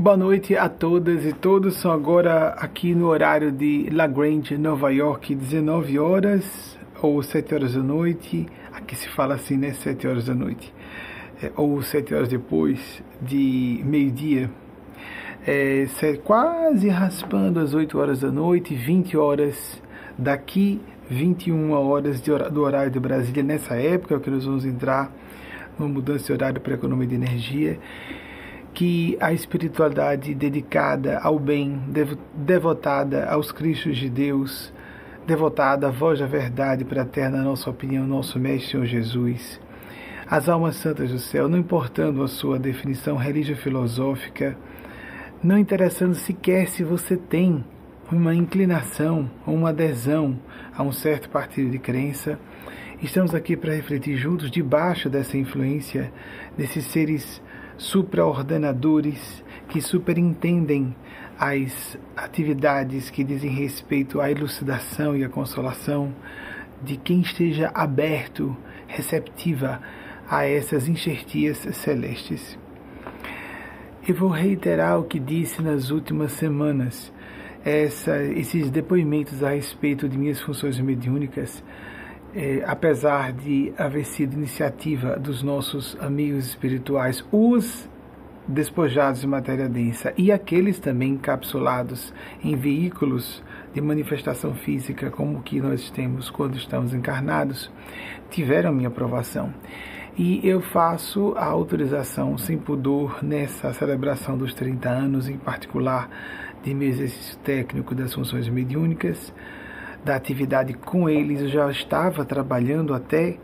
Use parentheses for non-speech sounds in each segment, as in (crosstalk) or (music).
Boa noite a todas e todos. São agora aqui no horário de La Grange, Nova York, 19 horas ou 7 horas da noite. Aqui se fala assim, né? 7 horas da noite. É, ou 7 horas depois de meio-dia. É, quase raspando as 8 horas da noite, 20 horas daqui, 21 horas de, do horário de Brasília. Nessa época que nós vamos entrar numa mudança de horário para a economia de energia que a espiritualidade dedicada ao bem, devotada aos Cristos de Deus, devotada à voz da verdade para a eterna nossa opinião, nosso Mestre Senhor Jesus, as almas santas do céu, não importando a sua definição religio-filosófica, não interessando sequer se você tem uma inclinação ou uma adesão a um certo partido de crença, estamos aqui para refletir juntos debaixo dessa influência desses seres supraordenadores que superintendem as atividades que dizem respeito à elucidação e à consolação de quem esteja aberto, receptiva a essas enxertias celestes. Eu vou reiterar o que disse nas últimas semanas. Essa, esses depoimentos a respeito de minhas funções mediúnicas é, apesar de haver sido iniciativa dos nossos amigos espirituais, os despojados de matéria densa e aqueles também encapsulados em veículos de manifestação física, como o que nós temos quando estamos encarnados, tiveram minha aprovação. E eu faço a autorização sem pudor nessa celebração dos 30 anos, em particular de meu exercício técnico das funções mediúnicas, da atividade com eles, eu já estava trabalhando até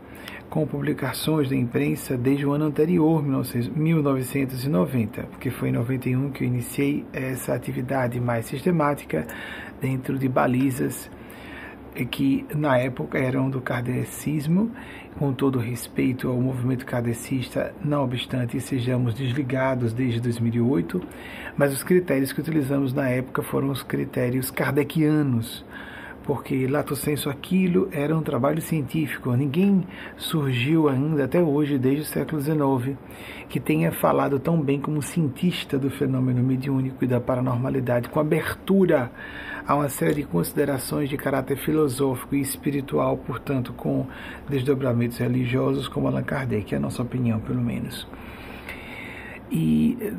com publicações da imprensa desde o ano anterior, 1990, porque foi em 91 que eu iniciei essa atividade mais sistemática dentro de balizas que na época eram do kardecismo, com todo respeito ao movimento kardecista, não obstante sejamos desligados desde 2008, mas os critérios que utilizamos na época foram os critérios kardecianos, porque lato senso aquilo era um trabalho científico. Ninguém surgiu ainda até hoje, desde o século XIX, que tenha falado tão bem como cientista do fenômeno mediúnico e da paranormalidade, com abertura a uma série de considerações de caráter filosófico e espiritual, portanto, com desdobramentos religiosos, como Allan Kardec, é a nossa opinião, pelo menos. E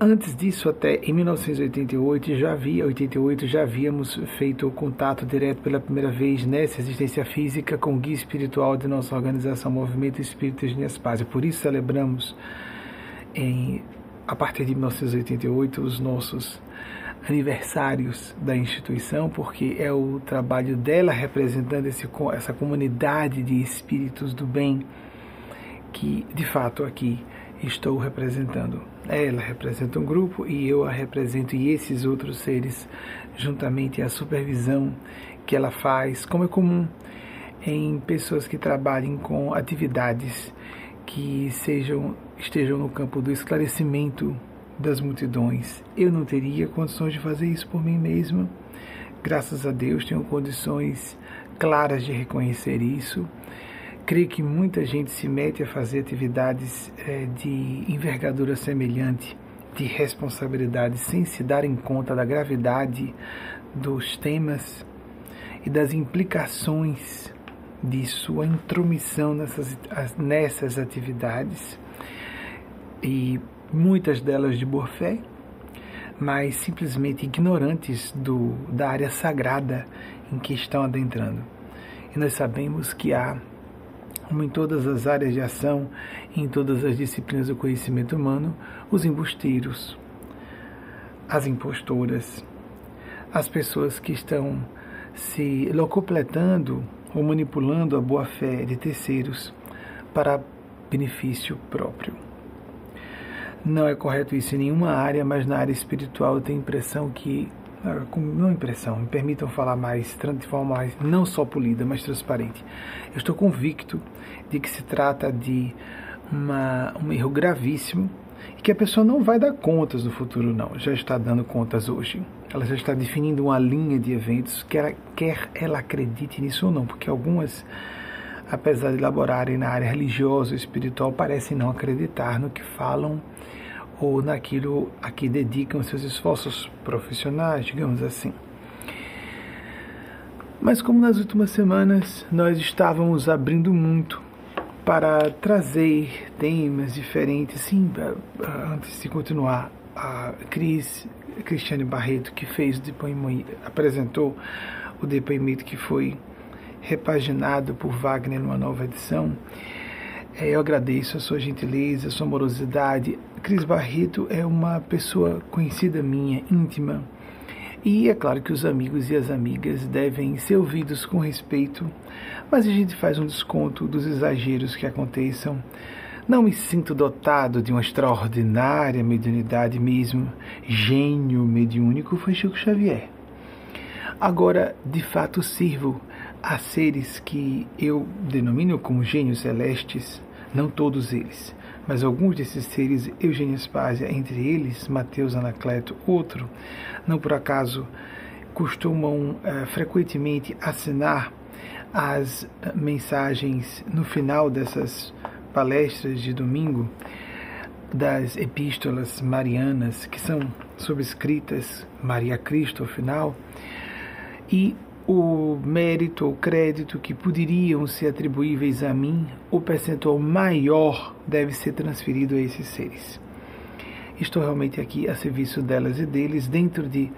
Antes disso, até em 1988 já havia, 88 já havíamos feito o contato direto pela primeira vez nessa existência física com o guia espiritual de nossa organização Movimento Espírita de Paz. Por isso celebramos em, a partir de 1988 os nossos aniversários da instituição, porque é o trabalho dela representando esse, essa comunidade de espíritos do bem que de fato aqui estou representando. Ela representa um grupo e eu a represento, e esses outros seres, juntamente à supervisão que ela faz, como é comum em pessoas que trabalhem com atividades que sejam estejam no campo do esclarecimento das multidões. Eu não teria condições de fazer isso por mim mesma. Graças a Deus tenho condições claras de reconhecer isso creio que muita gente se mete a fazer atividades é, de envergadura semelhante, de responsabilidade, sem se darem conta da gravidade dos temas e das implicações de sua intromissão nessas, nessas atividades, e muitas delas de boa fé, mas simplesmente ignorantes do, da área sagrada em que estão adentrando. E nós sabemos que há como em todas as áreas de ação, em todas as disciplinas do conhecimento humano, os embusteiros, as impostoras, as pessoas que estão se locupletando ou manipulando a boa-fé de terceiros para benefício próprio. Não é correto isso em nenhuma área, mas na área espiritual eu tenho a impressão que não impressão, me permitam falar mais, de forma mais, não só polida, mas transparente. Eu estou convicto de que se trata de uma, um erro gravíssimo e que a pessoa não vai dar contas no futuro, não. Já está dando contas hoje. Ela já está definindo uma linha de eventos, quer, quer ela acredite nisso ou não, porque algumas, apesar de elaborarem na área religiosa ou espiritual, parecem não acreditar no que falam ou naquilo a que dedicam seus esforços profissionais, digamos assim. Mas como nas últimas semanas nós estávamos abrindo muito para trazer temas diferentes, sim, antes de continuar, a Cris Cristiane Barreto que fez o depoimento, apresentou o depoimento que foi repaginado por Wagner numa nova edição. É, eu agradeço a sua gentileza, a sua amorosidade. Cris Barreto é uma pessoa conhecida minha, íntima. E é claro que os amigos e as amigas devem ser ouvidos com respeito, mas a gente faz um desconto dos exageros que aconteçam. Não me sinto dotado de uma extraordinária mediunidade mesmo. Gênio mediúnico foi Chico Xavier. Agora, de fato, sirvo a seres que eu denomino como gênios celestes, não todos eles, mas alguns desses seres, Eugênio Spásia, entre eles, Mateus Anacleto, outro, não por acaso, costumam uh, frequentemente assinar as uh, mensagens no final dessas palestras de domingo das epístolas marianas, que são subscritas Maria Cristo ao final, e o mérito ou crédito que poderiam ser atribuíveis a mim, o percentual maior deve ser transferido a esses seres. Estou realmente aqui a serviço delas e deles dentro de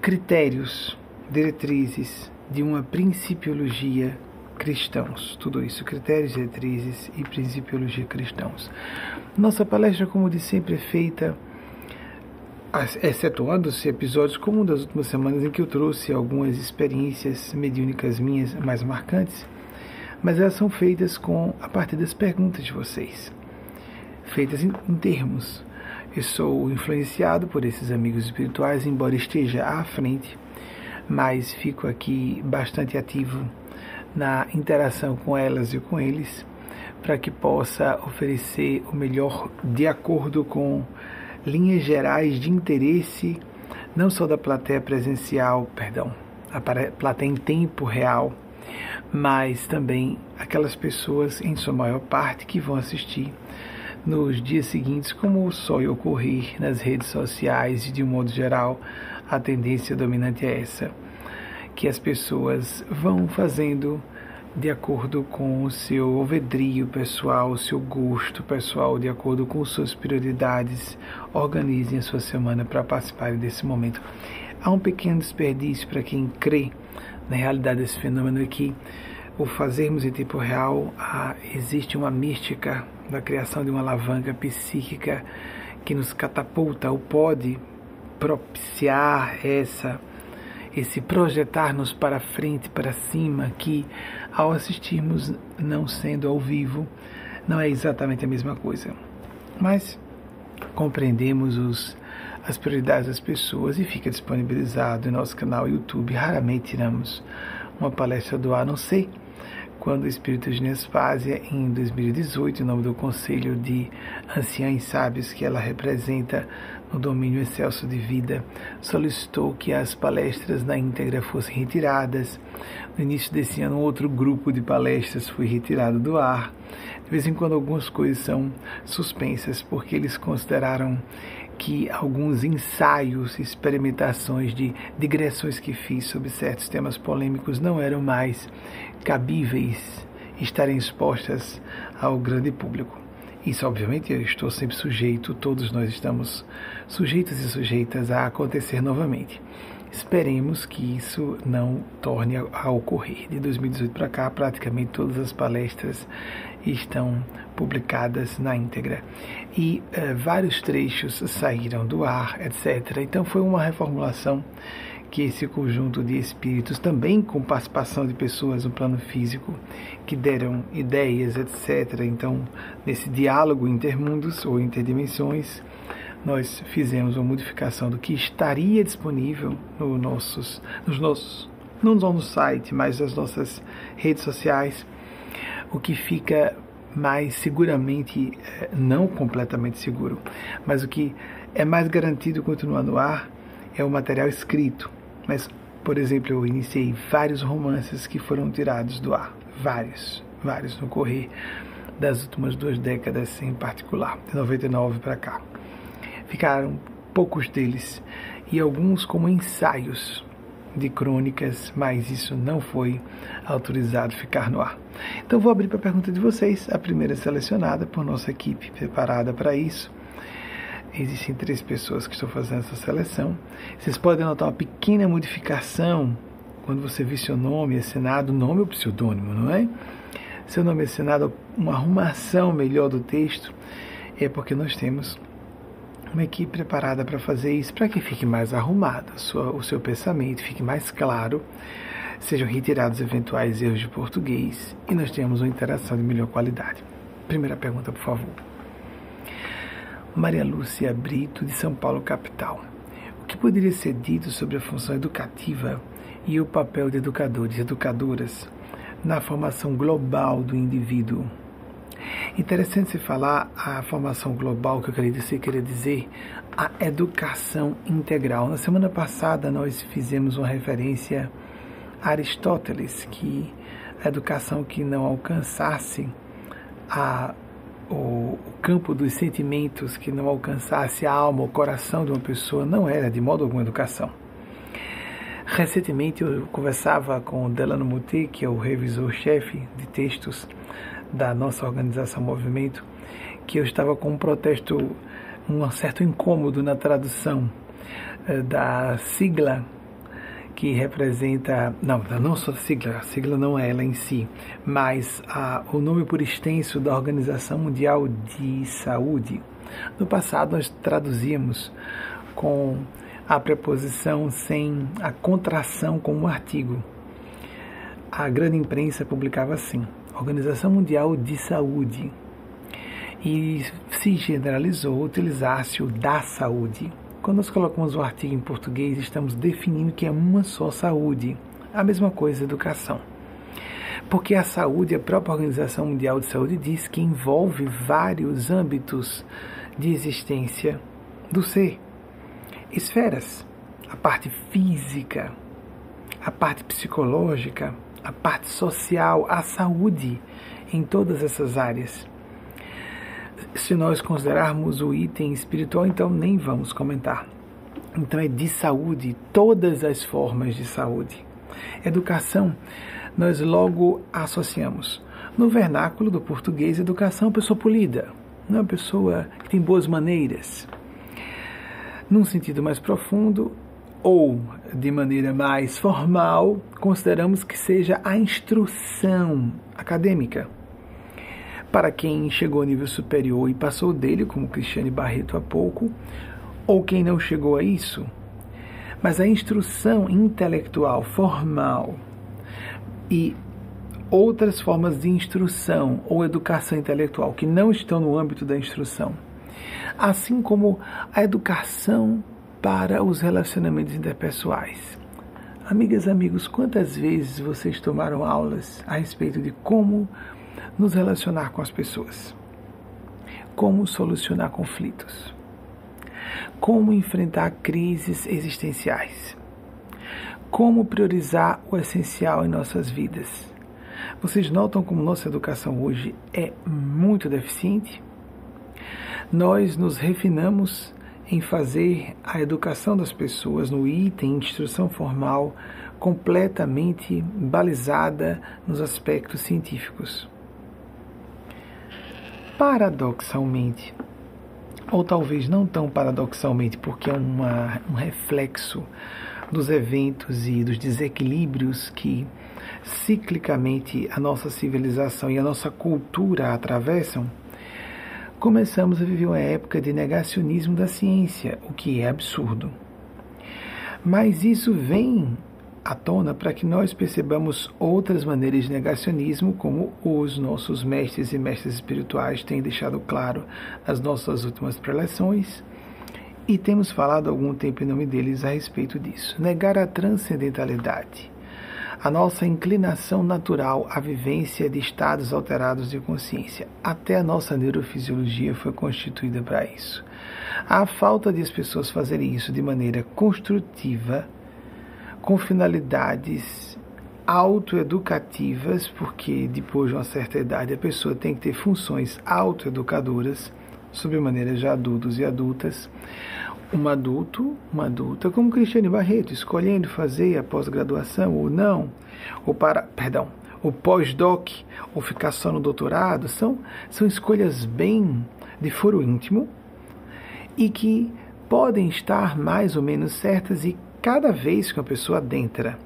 critérios, diretrizes de uma principiologia cristãos. Tudo isso, critérios, diretrizes e principiologia cristãos. Nossa palestra, como de sempre, é feita excetuando-se episódios como um das últimas semanas em que eu trouxe algumas experiências mediúnicas minhas mais marcantes, mas elas são feitas com a partir das perguntas de vocês, feitas em, em termos. Eu sou influenciado por esses amigos espirituais, embora esteja à frente, mas fico aqui bastante ativo na interação com elas e com eles, para que possa oferecer o melhor de acordo com linhas gerais de interesse, não só da plateia presencial, perdão, a plateia em tempo real, mas também aquelas pessoas, em sua maior parte, que vão assistir nos dias seguintes, como só ocorrer nas redes sociais e de um modo geral, a tendência dominante é essa, que as pessoas vão fazendo de acordo com o seu alvedrio pessoal, o seu gosto pessoal, de acordo com suas prioridades. Organizem a sua semana para participarem desse momento. Há um pequeno desperdício para quem crê na realidade desse fenômeno é que o fazermos em tempo real ah, existe uma mística da criação de uma alavanca psíquica que nos catapulta ou pode propiciar essa esse projetar-nos para frente, para cima, que ao assistirmos não sendo ao vivo, não é exatamente a mesma coisa. Mas compreendemos os, as prioridades das pessoas e fica disponibilizado em nosso canal YouTube. Raramente tiramos uma palestra do ar, não sei quando o Espírito de Nespásia, em 2018, em nome do Conselho de Anciães Sábios que ela representa no domínio excelso de vida, solicitou que as palestras na íntegra fossem retiradas. No início desse ano, outro grupo de palestras foi retirado do ar. De vez em quando, algumas coisas são suspensas, porque eles consideraram que alguns ensaios, experimentações de digressões que fiz sobre certos temas polêmicos não eram mais cabíveis estarem expostas ao grande público. Isso, obviamente, eu estou sempre sujeito, todos nós estamos sujeitos e sujeitas a acontecer novamente. Esperemos que isso não torne a ocorrer. De 2018 para cá, praticamente todas as palestras estão publicadas na íntegra. E uh, vários trechos saíram do ar, etc. Então foi uma reformulação que esse conjunto de espíritos, também com participação de pessoas no plano físico, que deram ideias, etc. Então, nesse diálogo intermundos ou interdimensões, nós fizemos uma modificação do que estaria disponível no nossos, nos nossos, não só no site, mas nas nossas redes sociais, o que fica mais seguramente, eh, não completamente seguro, mas o que é mais garantido continuar no ar é o material escrito. Mas, por exemplo, eu iniciei vários romances que foram tirados do ar, vários, vários no correr das últimas duas décadas em particular, de 99 para cá. Ficaram poucos deles e alguns como ensaios de crônicas, mas isso não foi autorizado ficar no ar. Então vou abrir para a pergunta de vocês, a primeira selecionada por nossa equipe preparada para isso. Existem três pessoas que estão fazendo essa seleção. Vocês podem notar uma pequena modificação quando você vê seu nome assinado, nome ou pseudônimo, não é? Seu nome assinado, uma arrumação melhor do texto, é porque nós temos uma equipe preparada para fazer isso, para que fique mais arrumado sua, o seu pensamento, fique mais claro, sejam retirados eventuais erros de português e nós tenhamos uma interação de melhor qualidade. Primeira pergunta, por favor. Maria Lúcia Brito, de São Paulo, capital. O que poderia ser dito sobre a função educativa e o papel de educadores e educadoras na formação global do indivíduo? Interessante se falar a formação global, que eu queria dizer, queria dizer a educação integral. Na semana passada nós fizemos uma referência a Aristóteles, que a educação que não alcançasse a, o, o campo dos sentimentos, que não alcançasse a alma, o coração de uma pessoa, não era de modo algum educação. Recentemente eu conversava com Delano Muti, que é o revisor-chefe de textos da nossa organização Movimento, que eu estava com um protesto, um certo incômodo na tradução eh, da sigla que representa, não, não só a sigla, a sigla não é ela em si, mas a, o nome por extenso da Organização Mundial de Saúde. No passado nós traduzíamos com a preposição sem a contração com um artigo. A grande imprensa publicava assim: Organização Mundial de Saúde. E se generalizou utilizar-se o da saúde. Quando nós colocamos o artigo em português, estamos definindo que é uma só saúde. A mesma coisa, educação. Porque a saúde, a própria Organização Mundial de Saúde diz que envolve vários âmbitos de existência do ser. Esferas, a parte física, a parte psicológica, a parte social, a saúde em todas essas áreas. Se nós considerarmos o item espiritual, então nem vamos comentar. Então é de saúde, todas as formas de saúde. Educação, nós logo associamos. No vernáculo do português, educação é uma pessoa polida, é uma pessoa que tem boas maneiras. Num sentido mais profundo, ou de maneira mais formal, consideramos que seja a instrução acadêmica. Para quem chegou ao nível superior e passou dele, como Cristiane Barreto há pouco, ou quem não chegou a isso, mas a instrução intelectual formal e outras formas de instrução ou educação intelectual que não estão no âmbito da instrução, assim como a educação para os relacionamentos interpessoais. Amigas, amigos, quantas vezes vocês tomaram aulas a respeito de como nos relacionar com as pessoas? Como solucionar conflitos? Como enfrentar crises existenciais? Como priorizar o essencial em nossas vidas? Vocês notam como nossa educação hoje é muito deficiente? Nós nos refinamos em fazer a educação das pessoas no item instrução formal completamente balizada nos aspectos científicos. Paradoxalmente, ou talvez não tão paradoxalmente, porque é uma, um reflexo dos eventos e dos desequilíbrios que ciclicamente a nossa civilização e a nossa cultura atravessam, começamos a viver uma época de negacionismo da ciência, o que é absurdo. Mas isso vem à tona para que nós percebamos outras maneiras de negacionismo, como os nossos mestres e mestres espirituais têm deixado claro nas nossas últimas preleções, e temos falado algum tempo em nome deles a respeito disso. Negar a transcendentalidade a nossa inclinação natural à vivência de estados alterados de consciência. Até a nossa neurofisiologia foi constituída para isso. A falta de as pessoas fazerem isso de maneira construtiva, com finalidades autoeducativas, porque depois de uma certa idade a pessoa tem que ter funções autoeducadoras, sobremaneira já adultos e adultas, um adulto, uma adulta, como Cristiane Barreto, escolhendo fazer a pós-graduação ou não, ou para, perdão, o pós-doc, ou ficar só no doutorado, são, são escolhas bem de foro íntimo e que podem estar mais ou menos certas e cada vez que uma pessoa adentra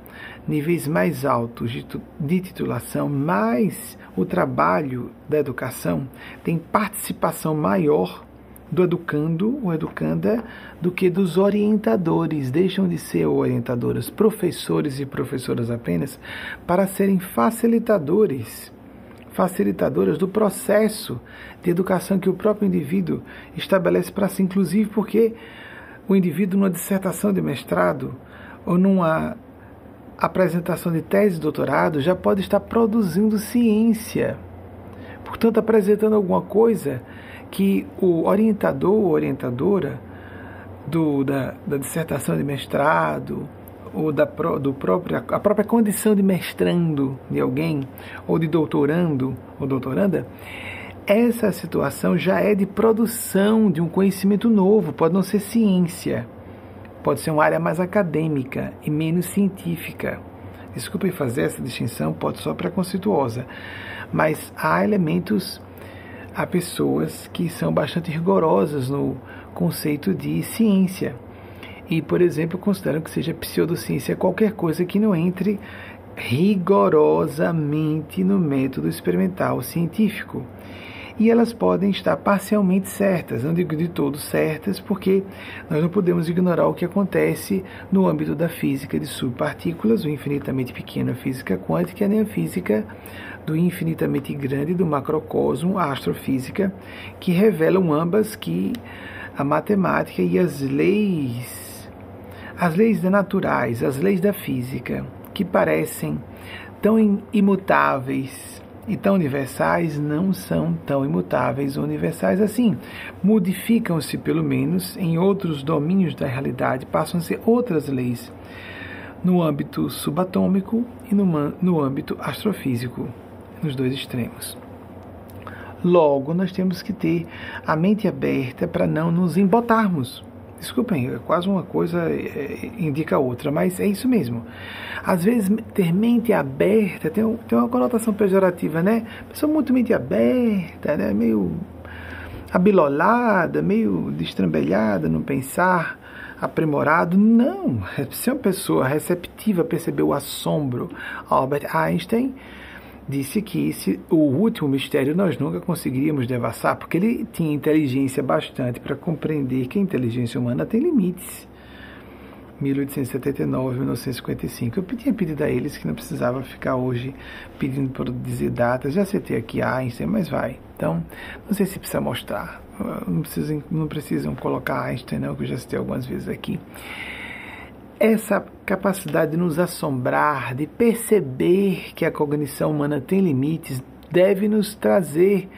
níveis mais altos de titulação, mais o trabalho da educação tem participação maior do educando ou educanda do que dos orientadores. Deixam de ser orientadoras, professores e professoras apenas, para serem facilitadores, facilitadoras do processo de educação que o próprio indivíduo estabelece para si, inclusive porque o indivíduo, numa dissertação de mestrado ou numa apresentação de tese de doutorado, já pode estar produzindo ciência. Portanto, apresentando alguma coisa que o orientador ou orientadora do, da, da dissertação de mestrado ou da do próprio, a própria condição de mestrando de alguém ou de doutorando ou doutoranda, essa situação já é de produção de um conhecimento novo, pode não ser ciência, pode ser uma área mais acadêmica e menos científica. Desculpem fazer essa distinção, pode ser preconceituosa, mas há elementos há pessoas que são bastante rigorosas no conceito de ciência. E, por exemplo, consideram que seja pseudociência qualquer coisa que não entre rigorosamente no método experimental científico. E elas podem estar parcialmente certas, não digo de todo certas, porque nós não podemos ignorar o que acontece no âmbito da física de subpartículas, o infinitamente pequeno, a física quântica, nem a física do infinitamente grande do macrocosmo, a astrofísica, que revelam ambas que a matemática e as leis, as leis naturais, as leis da física, que parecem tão imutáveis e tão universais, não são tão imutáveis ou universais assim. Modificam-se, pelo menos, em outros domínios da realidade, passam a ser outras leis no âmbito subatômico e no, no âmbito astrofísico nos dois extremos. Logo, nós temos que ter a mente aberta para não nos embotarmos. Desculpem, é quase uma coisa é, indica a outra, mas é isso mesmo. Às vezes, ter mente aberta tem, tem uma conotação pejorativa, né? Pessoa muito mente aberta, né? meio abilolada, meio destrambelhada no pensar, aprimorado. Não, (laughs) se uma pessoa receptiva percebeu o assombro, Albert Einstein disse que esse, o último mistério nós nunca conseguiríamos devassar, porque ele tinha inteligência bastante para compreender que a inteligência humana tem limites. 1879, 1955. Eu tinha pedido a eles que não precisava ficar hoje pedindo para dizer datas. Já citei aqui Einstein, mas vai. Então, não sei se precisa mostrar. Não precisam, não precisam colocar Einstein, não, que eu já citei algumas vezes aqui essa capacidade de nos assombrar, de perceber que a cognição humana tem limites, deve nos trazer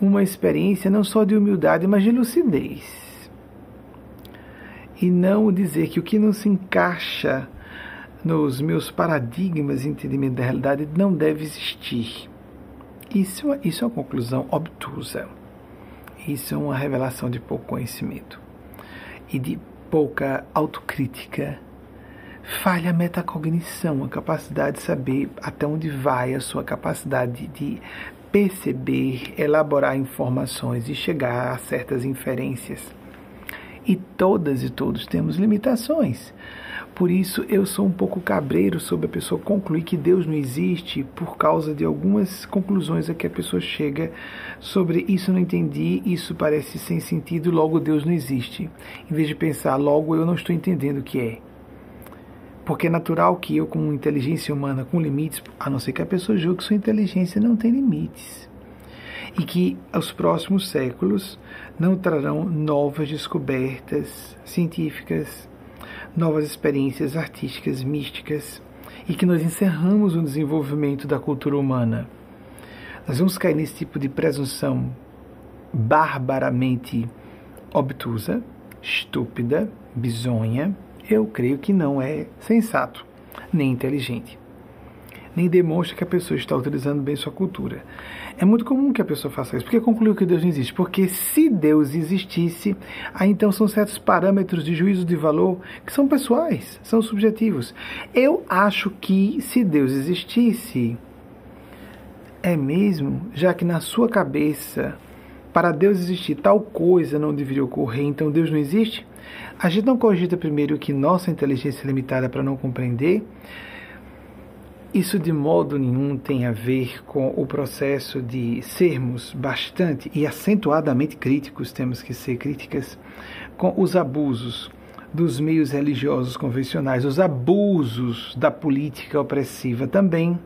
uma experiência não só de humildade, mas de lucidez. E não dizer que o que não se encaixa nos meus paradigmas de entendimento da realidade não deve existir. Isso, isso é uma conclusão obtusa. Isso é uma revelação de pouco conhecimento e de pouca autocrítica falha a metacognição, a capacidade de saber até onde vai a sua capacidade de perceber, elaborar informações e chegar a certas inferências. E todas e todos temos limitações. Por isso eu sou um pouco cabreiro sobre a pessoa concluir que Deus não existe por causa de algumas conclusões a que a pessoa chega sobre isso não entendi, isso parece sem sentido, logo Deus não existe. Em vez de pensar, logo eu não estou entendendo o que é. Porque é natural que eu, com inteligência humana com limites, a não ser que a pessoa julgue que sua inteligência não tem limites. E que os próximos séculos não trarão novas descobertas científicas, novas experiências artísticas, místicas, e que nós encerramos o desenvolvimento da cultura humana. Nós vamos cair nesse tipo de presunção barbaramente obtusa, estúpida, bizonha, eu creio que não é sensato nem inteligente. nem demonstra que a pessoa está utilizando bem sua cultura. É muito comum que a pessoa faça isso. Por que concluiu que Deus não existe? Porque se Deus existisse, aí então são certos parâmetros de juízo de valor que são pessoais, são subjetivos. Eu acho que se Deus existisse, é mesmo, já que na sua cabeça, para Deus existir tal coisa não deveria ocorrer, então Deus não existe? A gente não cogita primeiro que nossa inteligência é limitada para não compreender? Isso de modo nenhum tem a ver com o processo de sermos bastante e acentuadamente críticos, temos que ser críticas, com os abusos dos meios religiosos convencionais, os abusos da política opressiva também,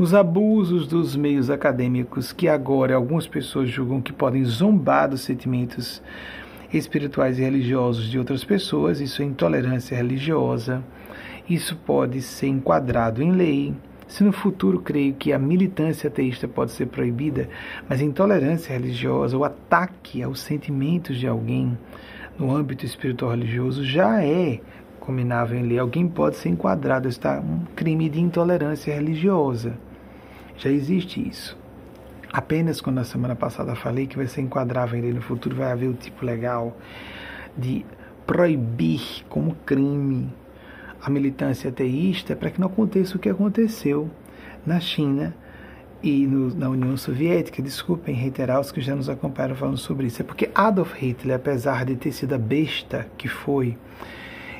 os abusos dos meios acadêmicos que agora algumas pessoas julgam que podem zombar dos sentimentos espirituais e religiosos de outras pessoas, isso é intolerância religiosa isso pode ser enquadrado em lei. Se no futuro creio que a militância ateísta pode ser proibida, mas a intolerância religiosa, o ataque aos sentimentos de alguém no âmbito espiritual religioso já é combinável em lei. Alguém pode ser enquadrado, está um crime de intolerância religiosa. Já existe isso. Apenas quando na semana passada falei que vai ser enquadrável lei no futuro, vai haver o tipo legal de proibir como crime a militância ateísta para que não aconteça o que aconteceu na China e no, na União Soviética. Desculpem reiterar os que já nos acompanharam falando sobre isso. É porque Adolf Hitler, apesar de ter sido a besta que foi,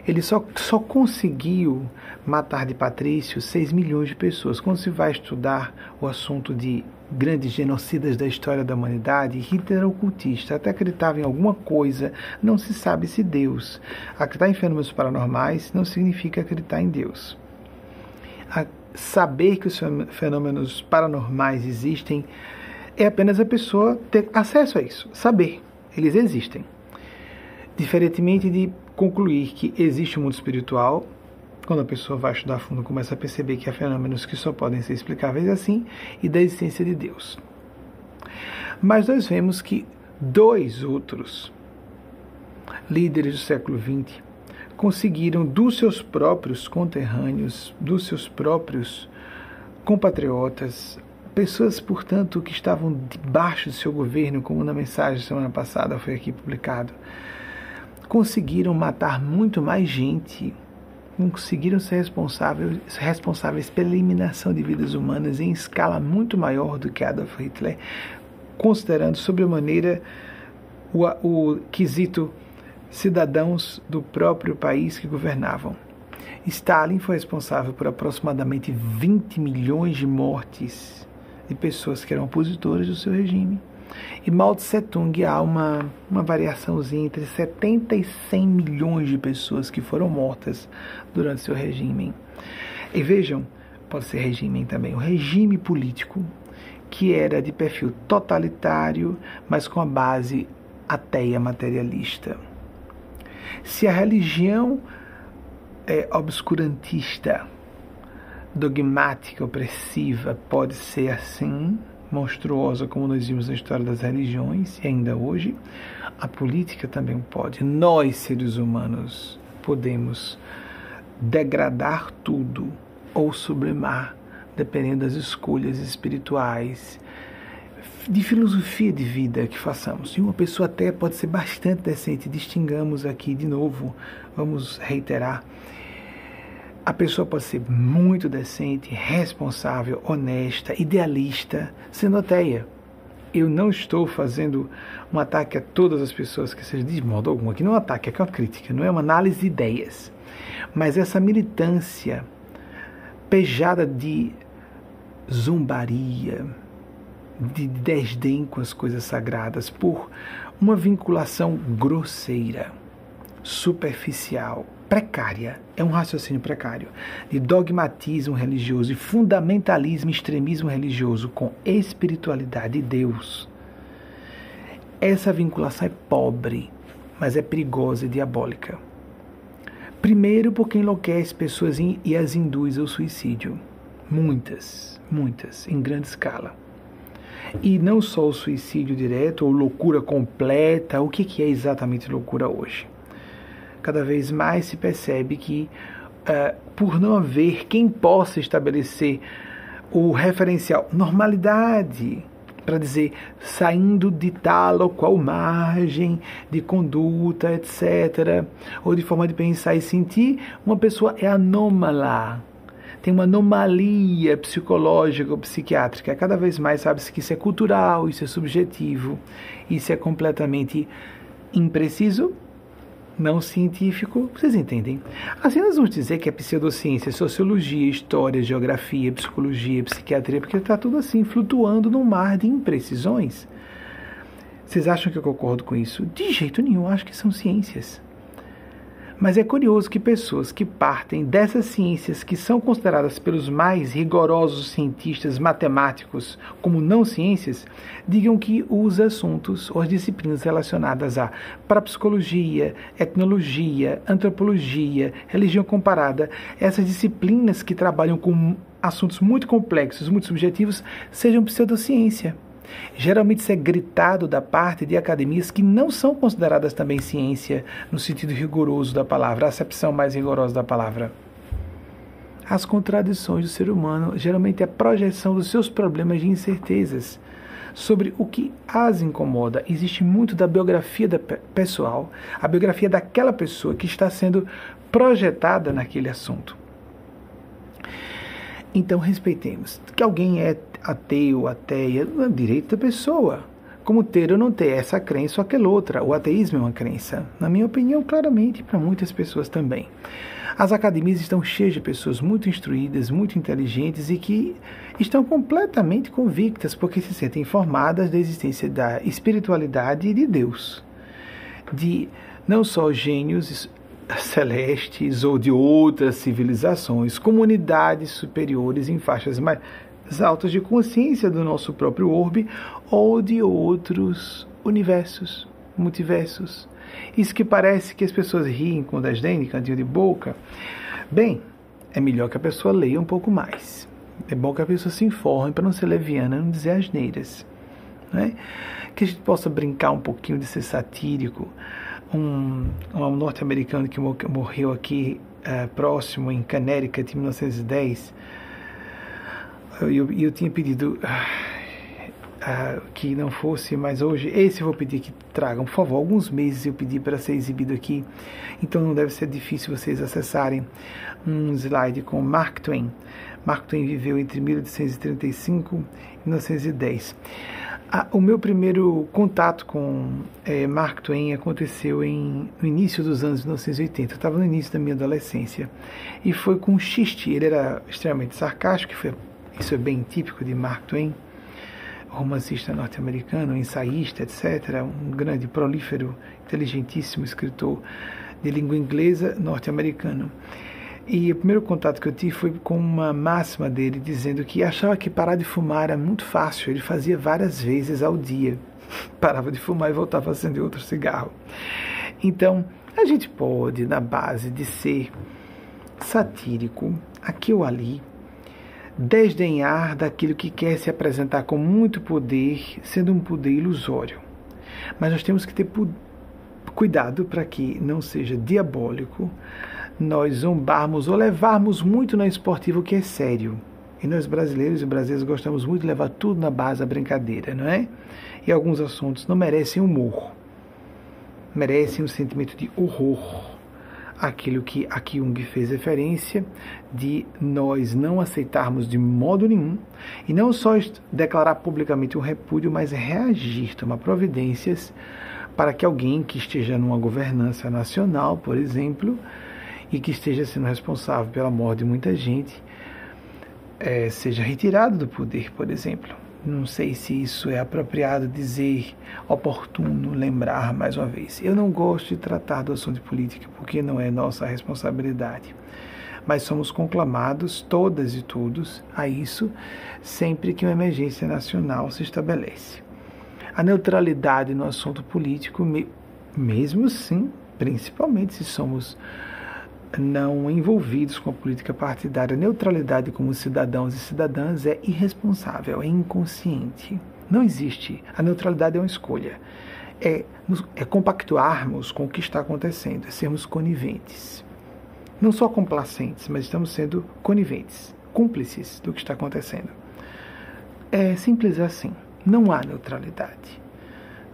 ele só, só conseguiu matar de patrício 6 milhões de pessoas. Quando se vai estudar o assunto de grandes genocidas da história da humanidade, Hitler era ocultista, até acreditava em alguma coisa, não se sabe se Deus. Acreditar em fenômenos paranormais não significa acreditar em Deus. A saber que os fenômenos paranormais existem é apenas a pessoa ter acesso a isso, saber, eles existem. Diferentemente de concluir que existe um mundo espiritual, quando a pessoa vai estudar fundo, começa a perceber que há fenômenos que só podem ser explicáveis assim e da existência de Deus. Mas nós vemos que dois outros líderes do século XX conseguiram, dos seus próprios conterrâneos, dos seus próprios compatriotas, pessoas, portanto, que estavam debaixo do seu governo, como na mensagem semana passada foi aqui publicado, conseguiram matar muito mais gente conseguiram ser responsáveis, responsáveis pela eliminação de vidas humanas em escala muito maior do que Adolf Hitler, considerando sobremaneira o, o quesito cidadãos do próprio país que governavam. Stalin foi responsável por aproximadamente 20 milhões de mortes de pessoas que eram opositores do seu regime. E Mao Tse Tung há uma, uma variaçãozinha entre 70 e 100 milhões de pessoas que foram mortas durante seu regime. E vejam, pode ser regime também, o regime político que era de perfil totalitário, mas com a base ateia materialista. Se a religião é obscurantista, dogmática, opressiva, pode ser assim, monstruosa como nós vimos na história das religiões e ainda hoje, a política também pode. Nós, seres humanos, podemos degradar tudo ou sublimar, dependendo das escolhas espirituais, de filosofia de vida que façamos. E uma pessoa até pode ser bastante decente, distingamos aqui de novo, vamos reiterar a pessoa pode ser muito decente, responsável, honesta, idealista, sendo ateia. Eu não estou fazendo um ataque a todas as pessoas que seja de modo algum. Aqui não é um ataque, é uma crítica, não é uma análise de ideias. Mas essa militância pejada de zombaria, de desdém com as coisas sagradas, por uma vinculação grosseira, superficial, precária, é um raciocínio precário, de dogmatismo religioso e fundamentalismo, extremismo religioso com espiritualidade de Deus. Essa vinculação é pobre, mas é perigosa e diabólica. Primeiro, porque enlouquece pessoas e as induz ao suicídio. Muitas, muitas, em grande escala. E não só o suicídio direto ou loucura completa, o que é exatamente loucura hoje? Cada vez mais se percebe que uh, por não haver quem possa estabelecer o referencial normalidade para dizer saindo de tal ou qual margem de conduta, etc., ou de forma de pensar e sentir, uma pessoa é anômala. Tem uma anomalia psicológica ou psiquiátrica. Cada vez mais sabe-se que isso é cultural, isso é subjetivo, isso é completamente impreciso não científico, vocês entendem? Assim nós vamos dizer que é pseudociência, sociologia, história, geografia, psicologia, psiquiatria, porque está tudo assim flutuando num mar de imprecisões. Vocês acham que eu concordo com isso? De jeito nenhum, acho que são ciências. Mas é curioso que pessoas que partem dessas ciências que são consideradas pelos mais rigorosos cientistas matemáticos como não ciências, digam que os assuntos ou as disciplinas relacionadas à parapsicologia, etnologia, antropologia, religião comparada, essas disciplinas que trabalham com assuntos muito complexos, muito subjetivos, sejam pseudociência. Geralmente isso é gritado da parte de academias que não são consideradas também ciência no sentido rigoroso da palavra, a acepção mais rigorosa da palavra. As contradições do ser humano, geralmente a projeção dos seus problemas de incertezas sobre o que as incomoda. Existe muito da biografia da pessoal, a biografia daquela pessoa que está sendo projetada naquele assunto. Então respeitemos. Que alguém é ateu, ateia, é direito da pessoa. Como ter ou não ter essa crença ou aquela outra. O ateísmo é uma crença. Na minha opinião, claramente, para muitas pessoas também. As academias estão cheias de pessoas muito instruídas, muito inteligentes e que estão completamente convictas porque se sentem informadas da existência da espiritualidade e de Deus. De não só gênios celestes ou de outras civilizações, comunidades superiores em faixas mais altas de consciência do nosso próprio orbe ou de outros universos, multiversos. Isso que parece que as pessoas riem com desdém, cantinho de boca. Bem, é melhor que a pessoa leia um pouco mais. É bom que a pessoa se informe para não ser leviana, não dizer asneiras. Né? Que a gente possa brincar um pouquinho de ser satírico. Um, um norte-americano que morreu aqui uh, próximo em Connecticut em 1910 e eu, eu, tinha pedido uh, que não fosse, mas hoje esse eu vou pedir que tragam, por favor. Alguns meses eu pedi para ser exibido aqui, então não deve ser difícil vocês acessarem um slide com Mark Twain. Mark Twain viveu entre 1835 e 1910. Ah, o meu primeiro contato com é, Mark Twain aconteceu em, no início dos anos 1980. Eu estava no início da minha adolescência. E foi com Xiste. Ele era extremamente sarcástico, foi isso é bem típico de Mark Twain, romancista norte-americano, ensaísta, etc., um grande, prolífero, inteligentíssimo escritor de língua inglesa norte-americano. E o primeiro contato que eu tive foi com uma máxima dele dizendo que achava que parar de fumar era muito fácil, ele fazia várias vezes ao dia. (laughs) Parava de fumar e voltava a acender outro cigarro. Então, a gente pode, na base de ser satírico, aqui ou ali, desdenhar daquilo que quer se apresentar com muito poder, sendo um poder ilusório. Mas nós temos que ter cuidado para que não seja diabólico nós zombarmos ou levarmos muito na esportiva o que é sério. E nós brasileiros e brasileiros gostamos muito de levar tudo na base da brincadeira, não é? E alguns assuntos não merecem humor, merecem um sentimento de horror aquilo que aqui Jung fez referência de nós não aceitarmos de modo nenhum e não só declarar publicamente um repúdio, mas reagir, tomar providências para que alguém que esteja numa governança nacional, por exemplo, e que esteja sendo responsável pela morte de muita gente, é, seja retirado do poder, por exemplo. Não sei se isso é apropriado dizer, oportuno lembrar mais uma vez. Eu não gosto de tratar do assunto de política porque não é nossa responsabilidade. Mas somos conclamados, todas e todos, a isso sempre que uma emergência nacional se estabelece. A neutralidade no assunto político, mesmo sim, principalmente se somos não envolvidos com a política partidária. Neutralidade como cidadãos e cidadãs é irresponsável, é inconsciente. Não existe. A neutralidade é uma escolha. É, é compactuarmos com o que está acontecendo, é sermos coniventes. não só complacentes, mas estamos sendo coniventes, cúmplices do que está acontecendo. É simples assim. Não há neutralidade.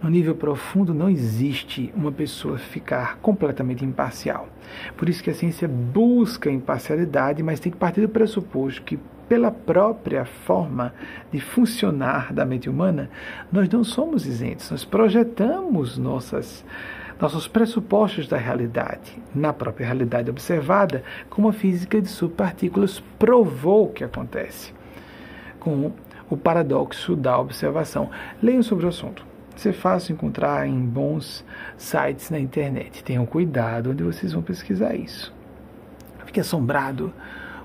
No nível profundo não existe uma pessoa ficar completamente imparcial. Por isso que a ciência busca imparcialidade, mas tem que partir do pressuposto que pela própria forma de funcionar da mente humana, nós não somos isentos, nós projetamos nossas nossos pressupostos da realidade na própria realidade observada, como a física de subpartículas provou que acontece, com o paradoxo da observação. Leiam sobre o assunto. É fácil encontrar em bons sites na internet. Tenham cuidado onde vocês vão pesquisar isso. Fiquei assombrado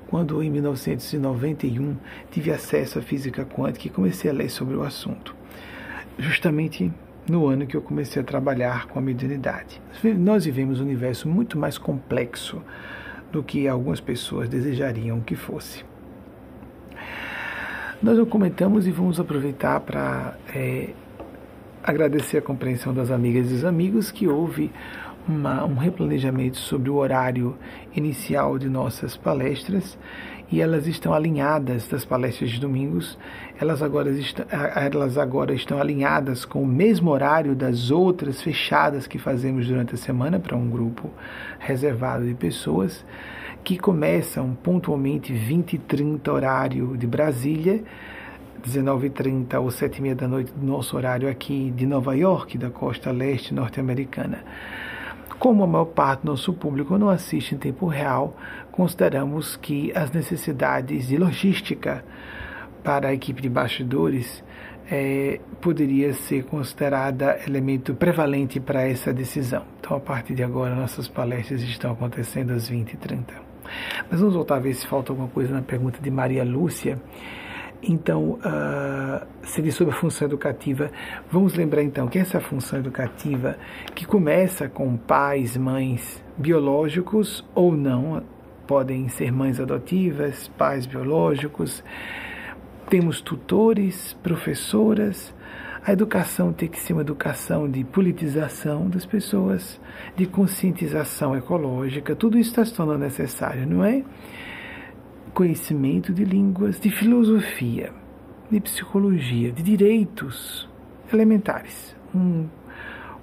quando, em 1991, tive acesso à física quântica e comecei a ler sobre o assunto. Justamente no ano que eu comecei a trabalhar com a mediunidade. Nós vivemos um universo muito mais complexo do que algumas pessoas desejariam que fosse. Nós o comentamos e vamos aproveitar para é, agradecer a compreensão das amigas e dos amigos que houve uma, um replanejamento sobre o horário inicial de nossas palestras. E elas estão alinhadas das palestras de domingos, elas agora, estão, elas agora estão alinhadas com o mesmo horário das outras fechadas que fazemos durante a semana para um grupo reservado de pessoas, que começam pontualmente 20 e 30 horário de Brasília, 19h30 ou 7h30 da noite do nosso horário aqui de Nova York, da costa leste norte-americana. Como a maior parte do nosso público não assiste em tempo real, consideramos que as necessidades de logística para a equipe de bastidores é, poderia ser considerada elemento prevalente para essa decisão. Então, a partir de agora, nossas palestras estão acontecendo às 20h30. Mas vamos voltar a ver se falta alguma coisa na pergunta de Maria Lúcia. Então, uh, seria sobre a função educativa. Vamos lembrar então que essa função educativa, que começa com pais, mães biológicos ou não, podem ser mães adotivas, pais biológicos, temos tutores, professoras. A educação tem que ser uma educação de politização das pessoas, de conscientização ecológica, tudo isso está se tornando necessário, não é? Conhecimento de línguas, de filosofia, de psicologia, de direitos elementares. Um,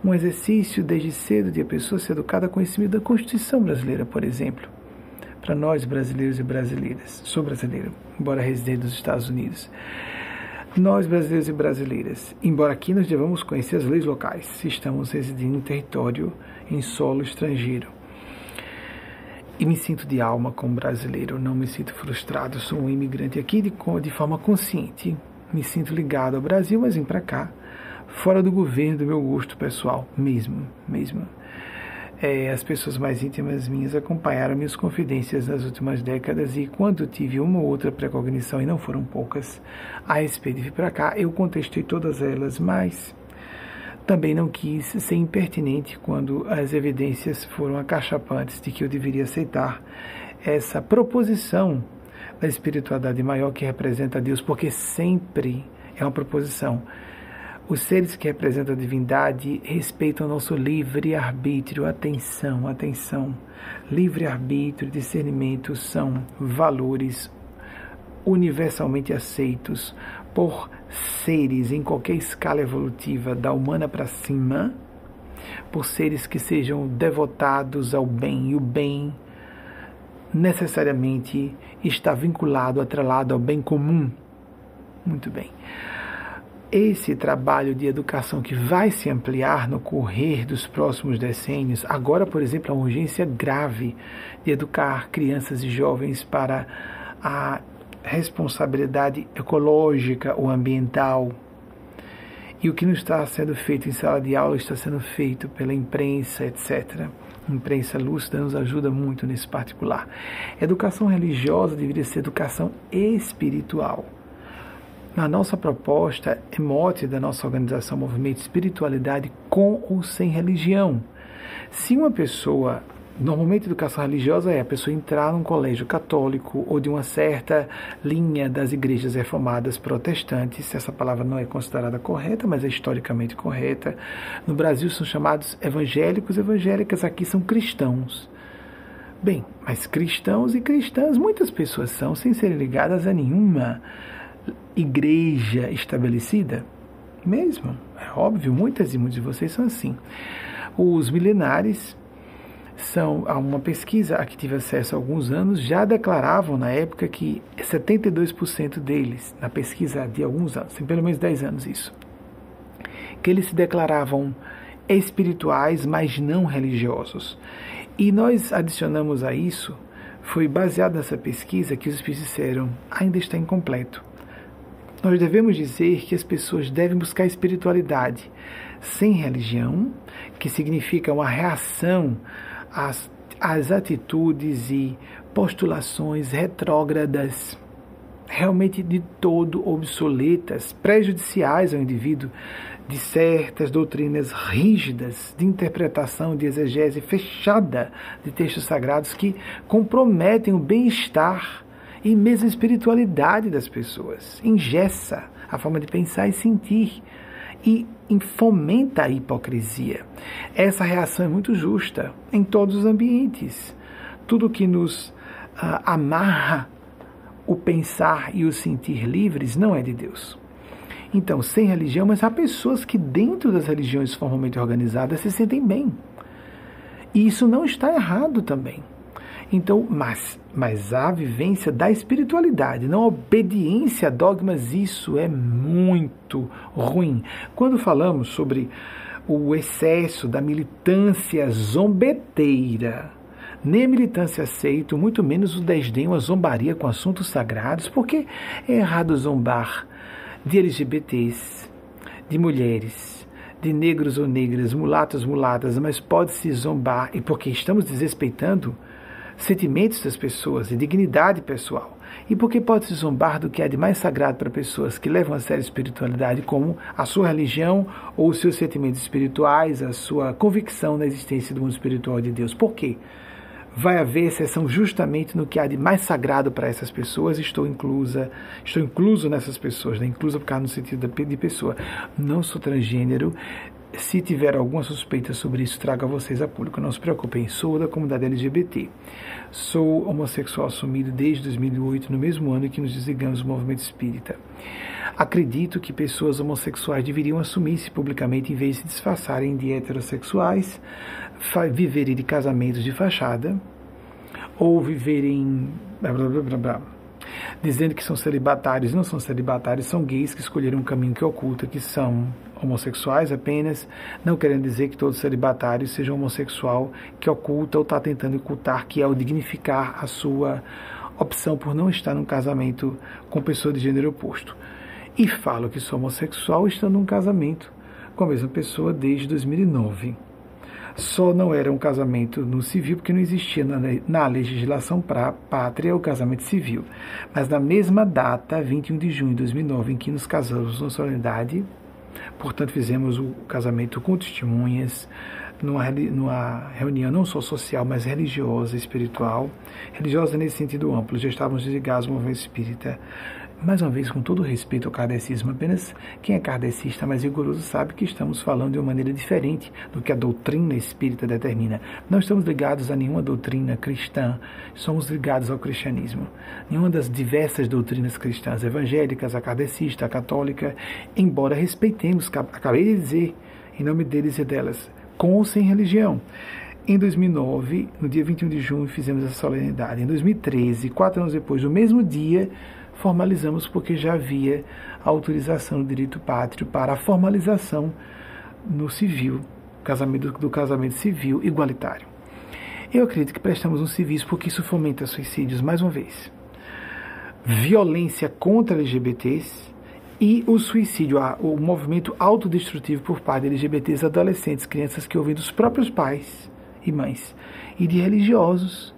um exercício desde cedo de a pessoa ser educada a conhecimento da Constituição brasileira, por exemplo. Para nós, brasileiros e brasileiras, sou brasileiro, embora residente dos Estados Unidos. Nós, brasileiros e brasileiras, embora aqui nós devamos conhecer as leis locais, se estamos residindo em território, em solo estrangeiro e me sinto de alma como brasileiro, não me sinto frustrado, sou um imigrante aqui de, de forma consciente, me sinto ligado ao Brasil, mas vim para cá, fora do governo do meu gosto pessoal, mesmo, mesmo. É, as pessoas mais íntimas minhas acompanharam minhas confidências nas últimas décadas e quando tive uma ou outra precognição, e não foram poucas, a respeito de vir para cá, eu contestei todas elas, mas também não quis ser impertinente quando as evidências foram acachapantes de que eu deveria aceitar essa proposição da espiritualidade maior que representa Deus, porque sempre é uma proposição. Os seres que representam a divindade respeitam o nosso livre-arbítrio. Atenção, atenção. Livre-arbítrio discernimento são valores universalmente aceitos por seres em qualquer escala evolutiva, da humana para cima, por seres que sejam devotados ao bem, e o bem necessariamente está vinculado, atrelado ao bem comum. Muito bem. Esse trabalho de educação que vai se ampliar no correr dos próximos decênios, agora, por exemplo, a urgência grave de educar crianças e jovens para a responsabilidade ecológica ou ambiental. E o que não está sendo feito em sala de aula está sendo feito pela imprensa, etc. A imprensa lúcida nos ajuda muito nesse particular. Educação religiosa deveria ser educação espiritual. Na nossa proposta, é mote da nossa organização Movimento Espiritualidade com ou sem religião. Se uma pessoa Normalmente, educação religiosa é a pessoa entrar num colégio católico ou de uma certa linha das igrejas reformadas protestantes. Essa palavra não é considerada correta, mas é historicamente correta. No Brasil são chamados evangélicos, evangélicas aqui são cristãos. Bem, mas cristãos e cristãs, muitas pessoas são sem serem ligadas a nenhuma igreja estabelecida. Mesmo, é óbvio, muitas e muitos de vocês são assim. Os milenares são uma pesquisa a que tive acesso há alguns anos já declaravam na época que 72% deles, na pesquisa de alguns anos, tem pelo menos 10 anos isso, que eles se declaravam espirituais, mas não religiosos. E nós adicionamos a isso, foi baseado nessa pesquisa que os espíritos disseram, ainda está incompleto. Nós devemos dizer que as pessoas devem buscar espiritualidade sem religião, que significa uma reação às, às atitudes e postulações retrógradas, realmente de todo obsoletas, prejudiciais ao indivíduo, de certas doutrinas rígidas de interpretação de exegese fechada de textos sagrados que comprometem o bem-estar e mesmo a espiritualidade das pessoas, engessa a forma de pensar e sentir e fomenta a hipocrisia. Essa reação é muito justa em todos os ambientes. Tudo que nos uh, amarra o pensar e o sentir livres não é de Deus. Então, sem religião, mas há pessoas que dentro das religiões formalmente organizadas se sentem bem. E isso não está errado também. Então, mas, mas a vivência da espiritualidade, não a obediência a dogmas, isso é muito ruim. Quando falamos sobre o excesso da militância zombeteira, nem a militância aceita, muito menos o desdém ou a zombaria com assuntos sagrados, porque é errado zombar de LGBTs, de mulheres, de negros ou negras, mulatos, mulatas, mas pode-se zombar, e porque estamos desrespeitando sentimentos das pessoas e dignidade pessoal. E porque pode-se zombar do que há de mais sagrado para pessoas que levam a sério a espiritualidade, como a sua religião ou os seus sentimentos espirituais, a sua convicção na existência do mundo espiritual de Deus. Por quê? vai haver exceção justamente no que há de mais sagrado para essas pessoas. Estou inclusa, estou incluso nessas pessoas, né? por causa no sentido de pessoa. Não sou transgênero. Se tiver alguma suspeita sobre isso, traga vocês a público. Não se preocupem, sou da comunidade LGBT. Sou homossexual assumido desde 2008, no mesmo ano em que nos desligamos do movimento espírita. Acredito que pessoas homossexuais deveriam assumir-se publicamente em vez de se disfarçarem de heterossexuais, viverem de casamentos de fachada ou viverem. Blá, blá, blá, blá, dizendo que são celibatários, não são celibatários, são gays que escolheram um caminho que oculta, que são homossexuais apenas, não querendo dizer que todo celibatário seja homossexual que oculta ou está tentando ocultar, que é o dignificar a sua opção por não estar num casamento com pessoa de gênero oposto. E falo que sou homossexual estando num casamento com a mesma pessoa desde 2009. Só não era um casamento no civil porque não existia na, na legislação para pátria o casamento civil. Mas na mesma data, 21 de junho de 2009, em que nos casamos na solenidade, portanto fizemos o casamento com testemunhas, numa, numa reunião não só social, mas religiosa, espiritual, religiosa nesse sentido amplo. Já estávamos desligados do movimento espírita mais uma vez, com todo respeito ao kardecismo, apenas quem é kardecista mais rigoroso sabe que estamos falando de uma maneira diferente do que a doutrina espírita determina. Não estamos ligados a nenhuma doutrina cristã, somos ligados ao cristianismo. Nenhuma das diversas doutrinas cristãs, evangélicas, a kardecista, a católica, embora respeitemos, acabei de dizer, em nome deles e delas, com ou sem religião. Em 2009, no dia 21 de junho, fizemos essa solenidade. Em 2013, quatro anos depois, no mesmo dia, formalizamos porque já havia autorização do direito pátrio para a formalização no civil, casamento, do casamento civil igualitário. Eu acredito que prestamos um serviço porque isso fomenta suicídios, mais uma vez. Violência contra LGBTs e o suicídio, o movimento autodestrutivo por parte de LGBTs, adolescentes, crianças que ouvem dos próprios pais e mães e de religiosos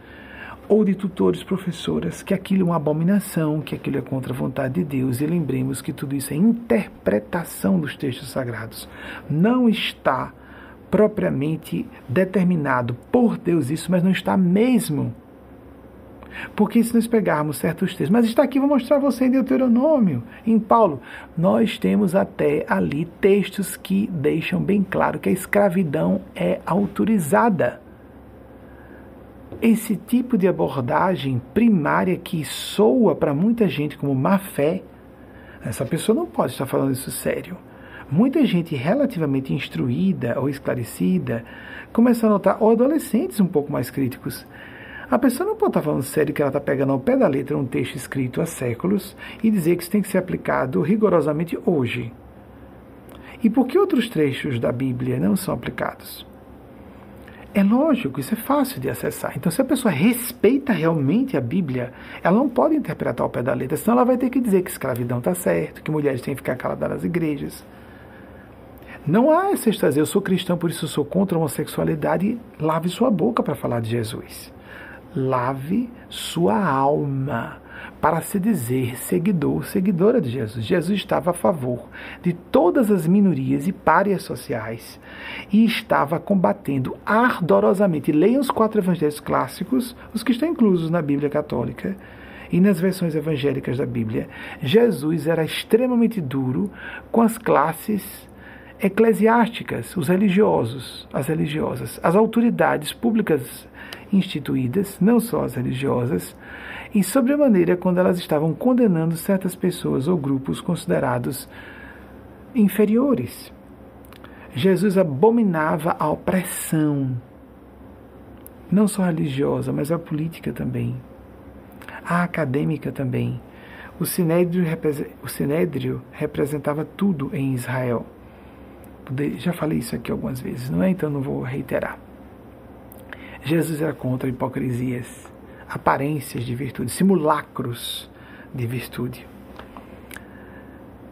ou de tutores, professoras, que aquilo é uma abominação, que aquilo é contra a vontade de Deus. E lembremos que tudo isso é interpretação dos textos sagrados. Não está propriamente determinado por Deus isso, mas não está mesmo. Porque se nós pegarmos certos textos, mas está aqui, vou mostrar você em Deuteronômio, em Paulo, nós temos até ali textos que deixam bem claro que a escravidão é autorizada esse tipo de abordagem primária que soa para muita gente como má fé, essa pessoa não pode estar falando isso sério. Muita gente relativamente instruída ou esclarecida começa a notar, ou adolescentes um pouco mais críticos, a pessoa não pode estar falando sério que ela está pegando ao pé da letra um texto escrito há séculos e dizer que isso tem que ser aplicado rigorosamente hoje. E por que outros trechos da Bíblia não são aplicados? É lógico, isso é fácil de acessar. Então, se a pessoa respeita realmente a Bíblia, ela não pode interpretar ao pé da letra, senão ela vai ter que dizer que escravidão está certo, que mulheres têm que ficar caladas nas igrejas. Não há essa dizer, eu sou cristão, por isso sou contra a homossexualidade. Lave sua boca para falar de Jesus lave sua alma para se dizer seguidor, seguidora de Jesus. Jesus estava a favor de todas as minorias e párias sociais e estava combatendo ardorosamente. Leiam os quatro evangelhos clássicos, os que estão inclusos na Bíblia Católica e nas versões evangélicas da Bíblia. Jesus era extremamente duro com as classes eclesiásticas, os religiosos, as religiosas, as autoridades públicas instituídas, não só as religiosas, e sobremaneira quando elas estavam condenando certas pessoas ou grupos considerados inferiores. Jesus abominava a opressão, não só religiosa, mas a política também, a acadêmica também. O sinédrio, o sinédrio representava tudo em Israel. Já falei isso aqui algumas vezes, não é? Então não vou reiterar. Jesus era contra hipocrisias, aparências de virtude, simulacros de virtude.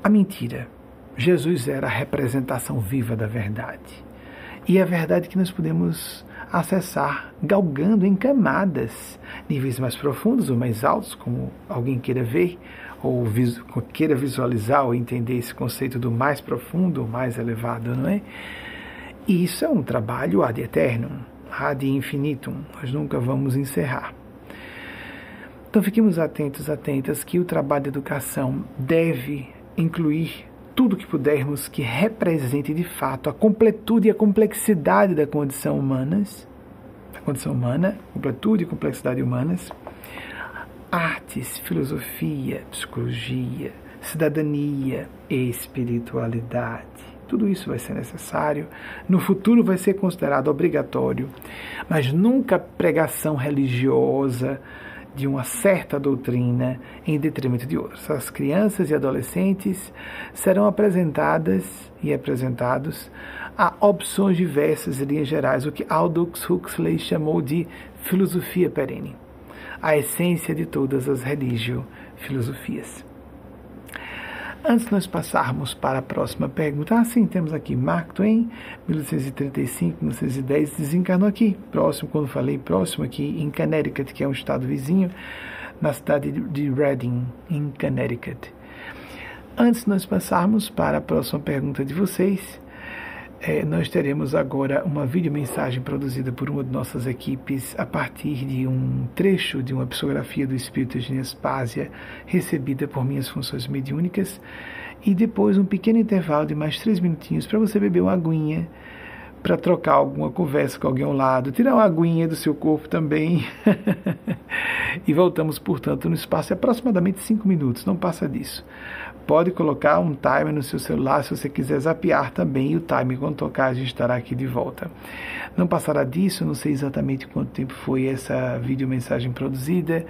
A mentira. Jesus era a representação viva da verdade. E a verdade que nós podemos acessar galgando em camadas, níveis mais profundos ou mais altos, como alguém queira ver, ou queira visualizar ou entender esse conceito do mais profundo mais elevado, não é? E isso é um trabalho ad eternum ad infinitum, nós nunca vamos encerrar. Então fiquemos atentos, atentas, que o trabalho de educação deve incluir tudo que pudermos que represente de fato a completude e a complexidade da condição humanas, condição humana, completude e complexidade humanas, artes, filosofia, psicologia, cidadania, espiritualidade tudo isso vai ser necessário. No futuro vai ser considerado obrigatório, mas nunca pregação religiosa de uma certa doutrina em detrimento de outras. As crianças e adolescentes serão apresentadas e apresentados a opções diversas e linhas gerais, o que Aldous Huxley chamou de filosofia perene, a essência de todas as religio-filosofias. Antes de nós passarmos para a próxima pergunta, ah, sim, temos aqui Mark Twain, 1835, 1910, desencarnou aqui, próximo, quando falei próximo aqui, em Connecticut, que é um estado vizinho, na cidade de Reading, em Connecticut. Antes de nós passarmos para a próxima pergunta de vocês, é, nós teremos agora uma videomensagem produzida por uma de nossas equipes a partir de um trecho de uma psicografia do Espírito de Nespásia recebida por minhas funções mediúnicas e depois um pequeno intervalo de mais três minutinhos para você beber uma aguinha para trocar alguma conversa com alguém ao lado, tirar uma aguinha do seu corpo também. (laughs) e voltamos, portanto, no espaço de aproximadamente cinco minutos, não passa disso pode colocar um timer no seu celular se você quiser zapear também e o timer quando tocar a gente estará aqui de volta. Não passará disso, não sei exatamente quanto tempo foi essa videomensagem produzida,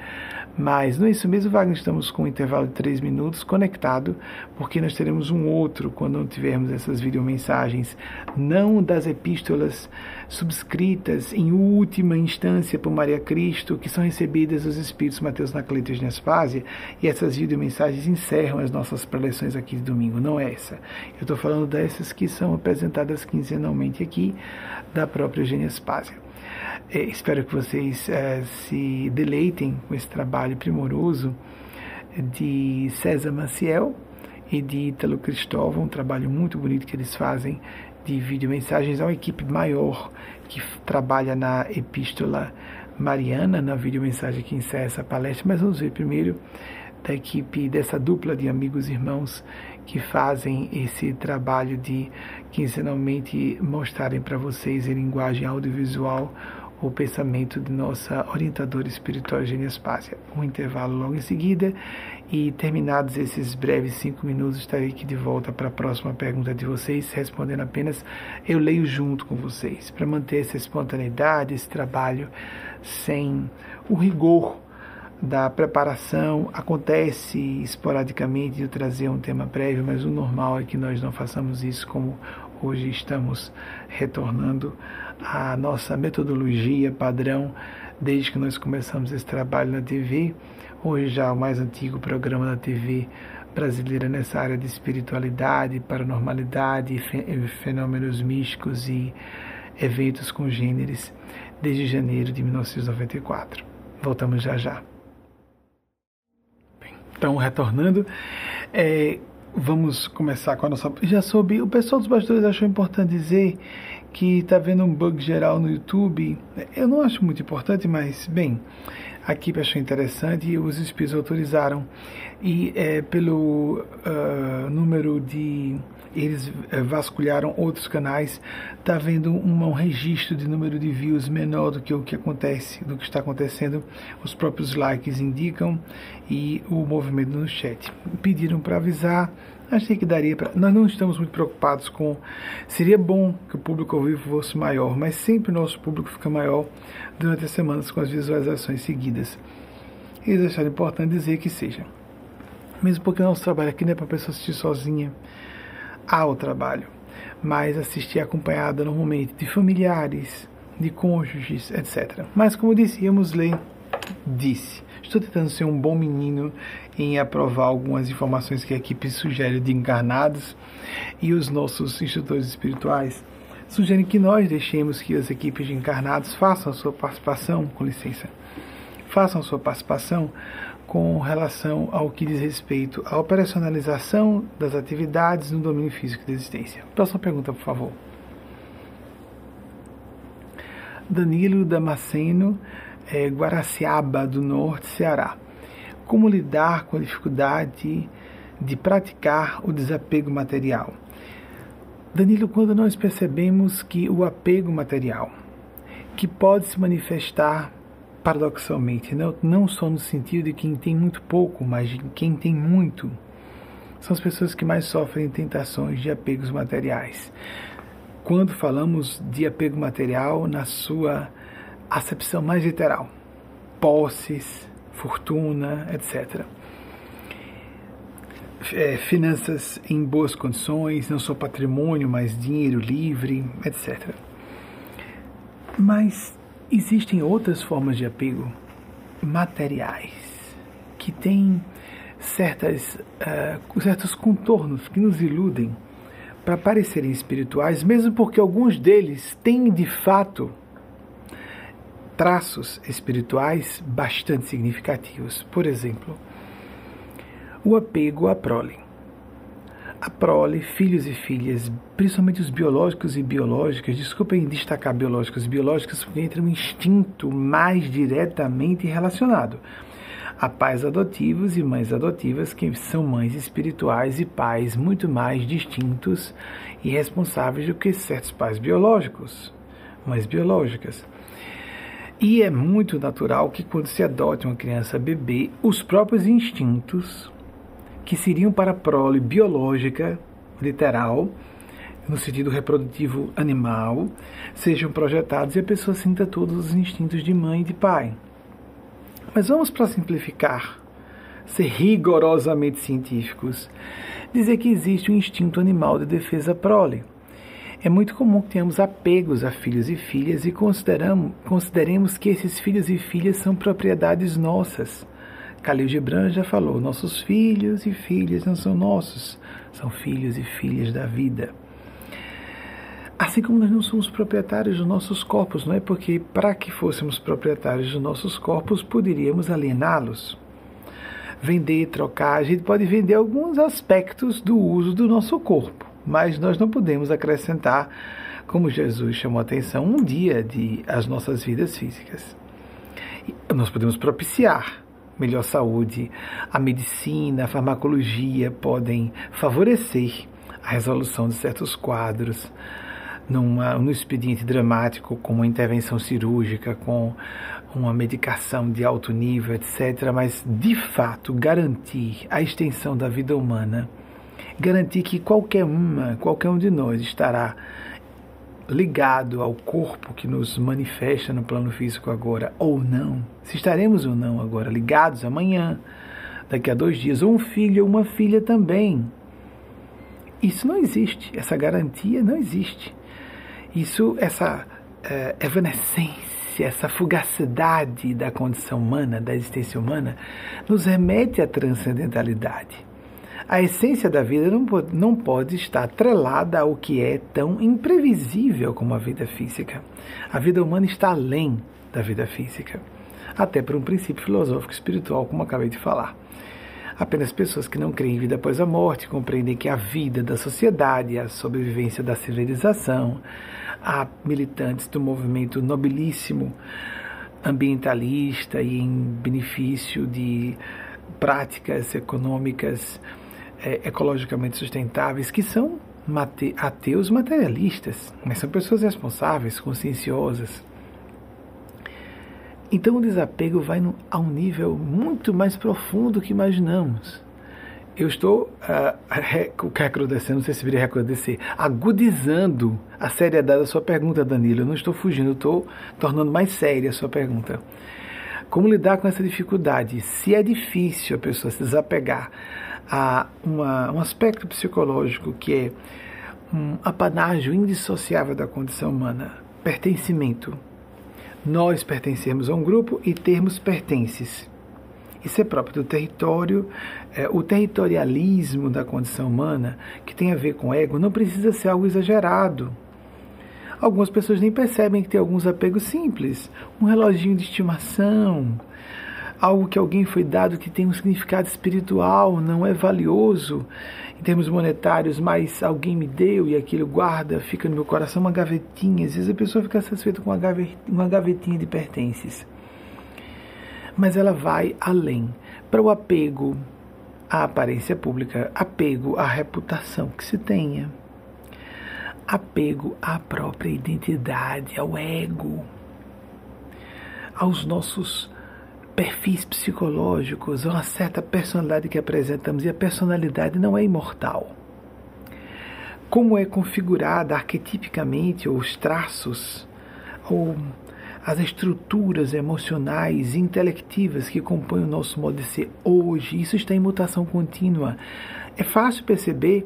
mas não é isso mesmo, Wagner, estamos com um intervalo de 3 minutos conectado, porque nós teremos um outro quando não tivermos essas videomensagens, não das epístolas subscritas em última instância por Maria Cristo, que são recebidas dos Espíritos Mateus na Cleita de Nespásia, e essas videomensagens encerram as nossas preleções aqui de domingo, não é essa. Eu estou falando dessas que são apresentadas quinzenalmente aqui, da própria Eugênia Spásia. É, espero que vocês é, se deleitem com esse trabalho primoroso de César Maciel e de Ítalo Cristóvão, um trabalho muito bonito que eles fazem de vídeo mensagens. É uma equipe maior que trabalha na Epístola Mariana, na vídeo mensagem que encerra essa palestra, mas vamos ver primeiro da equipe, dessa dupla de amigos e irmãos que fazem esse trabalho de quinzenalmente mostrarem para vocês em linguagem audiovisual o pensamento de nossa orientadora espiritual Eugênia Spácia. Um intervalo logo em seguida e terminados esses breves cinco minutos, estarei aqui de volta para a próxima pergunta de vocês, respondendo apenas eu leio junto com vocês, para manter essa espontaneidade, esse trabalho sem o rigor da preparação. Acontece esporadicamente de eu trazer um tema prévio, mas o normal é que nós não façamos isso como hoje estamos retornando à nossa metodologia padrão desde que nós começamos esse trabalho na TV hoje já o mais antigo programa da TV brasileira nessa área de espiritualidade, paranormalidade, fenômenos místicos e eventos congêneres desde janeiro de 1994. Voltamos já já. Bem, então, retornando, é, vamos começar com a nossa. Já soube, o pessoal dos bastidores achou importante dizer que está vendo um bug geral no YouTube. Eu não acho muito importante, mas, bem, aqui achou interessante e os espíritos autorizaram. E é, pelo uh, número de. Eles é, vasculharam outros canais, está vendo um, um registro de número de views menor do que o que acontece, do que está acontecendo. Os próprios likes indicam e o movimento no chat. Pediram para avisar, achei que daria para. Nós não estamos muito preocupados com. Seria bom que o público ao vivo fosse maior, mas sempre o nosso público fica maior durante as semanas com as visualizações seguidas. Eles acharam importante dizer que seja. Mesmo porque nosso trabalho aqui não é para a pessoa assistir sozinha. Há o trabalho, mas assistir acompanhada normalmente de familiares, de cônjuges, etc. Mas como disse, íamos ler, disse. Estou tentando ser um bom menino em aprovar algumas informações que a equipe sugere de encarnados e os nossos instrutores espirituais sugerem que nós deixemos que as equipes de encarnados façam a sua participação, com licença, façam a sua participação com relação ao que diz respeito à operacionalização das atividades no domínio físico da existência. Próxima pergunta, por favor. Danilo Damasceno, é, Guaraciaba do Norte, Ceará. Como lidar com a dificuldade de praticar o desapego material? Danilo, quando nós percebemos que o apego material, que pode se manifestar paradoxalmente, não, não só no sentido de quem tem muito pouco, mas de quem tem muito, são as pessoas que mais sofrem tentações de apegos materiais. Quando falamos de apego material na sua acepção mais literal, posses, fortuna, etc. É, finanças em boas condições, não só patrimônio, mas dinheiro livre, etc. Mas existem outras formas de apego materiais que têm certas, uh, certos contornos que nos iludem para parecerem espirituais, mesmo porque alguns deles têm de fato traços espirituais bastante significativos. Por exemplo, o apego à prole. A prole, filhos e filhas, principalmente os biológicos e biológicas, desculpem destacar biológicos e biológicas, porque entra um instinto mais diretamente relacionado a pais adotivos e mães adotivas, que são mães espirituais e pais muito mais distintos e responsáveis do que certos pais biológicos, mães biológicas. E é muito natural que quando se adote uma criança bebê, os próprios instintos, que seriam para a prole biológica, literal, no sentido reprodutivo animal, sejam projetados e a pessoa sinta todos os instintos de mãe e de pai. Mas vamos para simplificar, ser rigorosamente científicos, dizer que existe um instinto animal de defesa prole é muito comum que tenhamos apegos a filhos e filhas e consideremos que esses filhos e filhas são propriedades nossas. Khalil Gibran já falou: nossos filhos e filhas não são nossos, são filhos e filhas da vida. Assim como nós não somos proprietários dos nossos corpos, não é porque para que fôssemos proprietários dos nossos corpos poderíamos aliená-los. Vender, trocar, a gente pode vender alguns aspectos do uso do nosso corpo mas nós não podemos acrescentar, como Jesus chamou a atenção, um dia de as nossas vidas físicas. Nós podemos propiciar melhor saúde, a medicina, a farmacologia podem favorecer a resolução de certos quadros numa, num expediente dramático, com uma intervenção cirúrgica, com uma medicação de alto nível, etc., mas de fato garantir a extensão da vida humana, garantir que qualquer uma, qualquer um de nós estará ligado ao corpo que nos manifesta no plano físico agora ou não, se estaremos ou não agora ligados amanhã, daqui a dois dias, ou um filho ou uma filha também. Isso não existe, essa garantia não existe. Isso, essa é, evanescência, essa fugacidade da condição humana, da existência humana, nos remete à transcendentalidade. A essência da vida não pode, não pode estar atrelada ao que é tão imprevisível como a vida física. A vida humana está além da vida física, até por um princípio filosófico espiritual, como acabei de falar. Apenas pessoas que não creem em vida após a morte compreendem que a vida da sociedade, a sobrevivência da civilização, há militantes do movimento nobilíssimo ambientalista e em benefício de práticas econômicas é, ecologicamente sustentáveis que são mate, ateus materialistas, mas são pessoas responsáveis, conscienciosas. Então o desapego vai no, a um nível muito mais profundo que imaginamos. Eu estou uh, recrudescendo, não sei se viria recrudescer, agudizando a seriedade da sua pergunta, Danilo. Eu não estou fugindo, estou tornando mais séria a sua pergunta. Como lidar com essa dificuldade? Se é difícil a pessoa se desapegar a uma, um aspecto psicológico que é um apanágio indissociável da condição humana, pertencimento nós pertencemos a um grupo e termos pertences. Isso é próprio do território. É, o territorialismo da condição humana, que tem a ver com ego, não precisa ser algo exagerado. Algumas pessoas nem percebem que tem alguns apegos simples. Um reloginho de estimação, algo que alguém foi dado que tem um significado espiritual, não é valioso em termos monetários, mas alguém me deu e aquilo guarda, fica no meu coração uma gavetinha. Às vezes a pessoa fica satisfeita com uma gavetinha de pertences. Mas ela vai além. Para o apego à aparência pública, apego à reputação que se tenha, apego à própria identidade, ao ego, aos nossos perfis psicológicos, uma certa personalidade que apresentamos, e a personalidade não é imortal. Como é configurada arquetipicamente, os traços, ou as estruturas emocionais e intelectivas que compõem o nosso modo de ser hoje, isso está em mutação contínua. É fácil perceber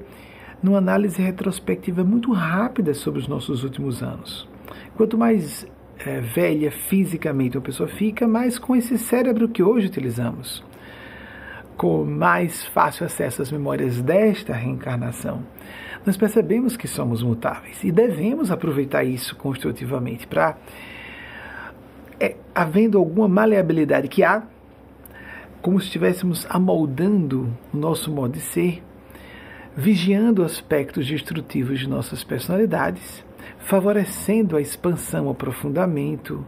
numa análise retrospectiva muito rápida sobre os nossos últimos anos. Quanto mais é, velha fisicamente uma pessoa fica, mas com esse cérebro que hoje utilizamos, com mais fácil acesso às memórias desta reencarnação, nós percebemos que somos mutáveis e devemos aproveitar isso construtivamente para, é, havendo alguma maleabilidade que há, como se estivéssemos amoldando o nosso modo de ser, vigiando aspectos destrutivos de nossas personalidades favorecendo a expansão, o aprofundamento,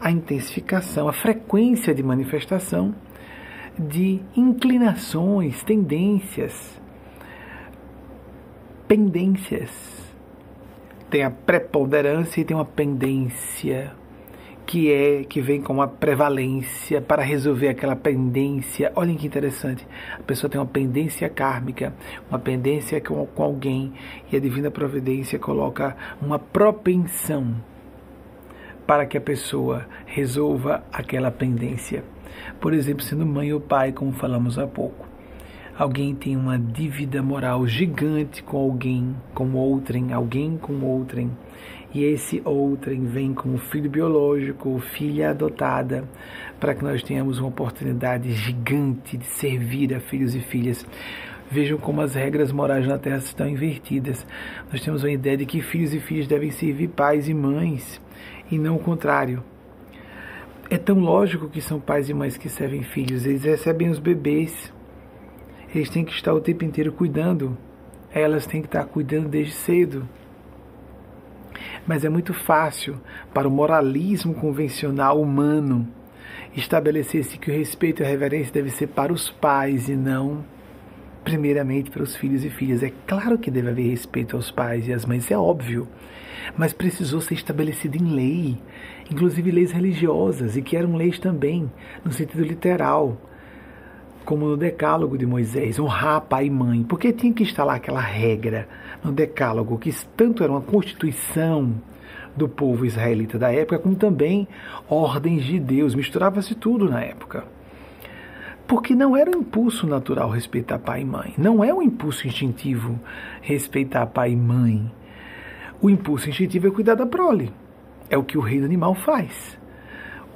a intensificação, a frequência de manifestação de inclinações, tendências, pendências. Tem a preponderância e tem uma pendência que é que vem com uma prevalência para resolver aquela pendência. Olhem que interessante. A pessoa tem uma pendência kármica, uma pendência com, com alguém e a divina providência coloca uma propensão para que a pessoa resolva aquela pendência. Por exemplo, sendo mãe ou pai, como falamos há pouco. Alguém tem uma dívida moral gigante com alguém, com outrem, alguém com outrem e esse outrem vem como filho biológico, filha adotada, para que nós tenhamos uma oportunidade gigante de servir a filhos e filhas. Vejam como as regras morais na Terra estão invertidas. Nós temos uma ideia de que filhos e filhas devem servir pais e mães, e não o contrário. É tão lógico que são pais e mães que servem filhos, eles recebem os bebês, eles têm que estar o tempo inteiro cuidando, elas têm que estar cuidando desde cedo. Mas é muito fácil para o moralismo convencional humano estabelecer-se que o respeito e a reverência deve ser para os pais e não primeiramente para os filhos e filhas. É claro que deve haver respeito aos pais e às mães, é óbvio, mas precisou ser estabelecido em lei, inclusive leis religiosas, e que eram leis também, no sentido literal, como no Decálogo de Moisés, honrar pai e mãe, porque tinha que instalar aquela regra no Decálogo, que tanto era uma constituição do povo israelita da época, como também ordens de Deus, misturava-se tudo na época. Porque não era um impulso natural respeitar pai e mãe. Não é um impulso instintivo respeitar pai e mãe. O impulso instintivo é cuidar da prole. É o que o reino animal faz.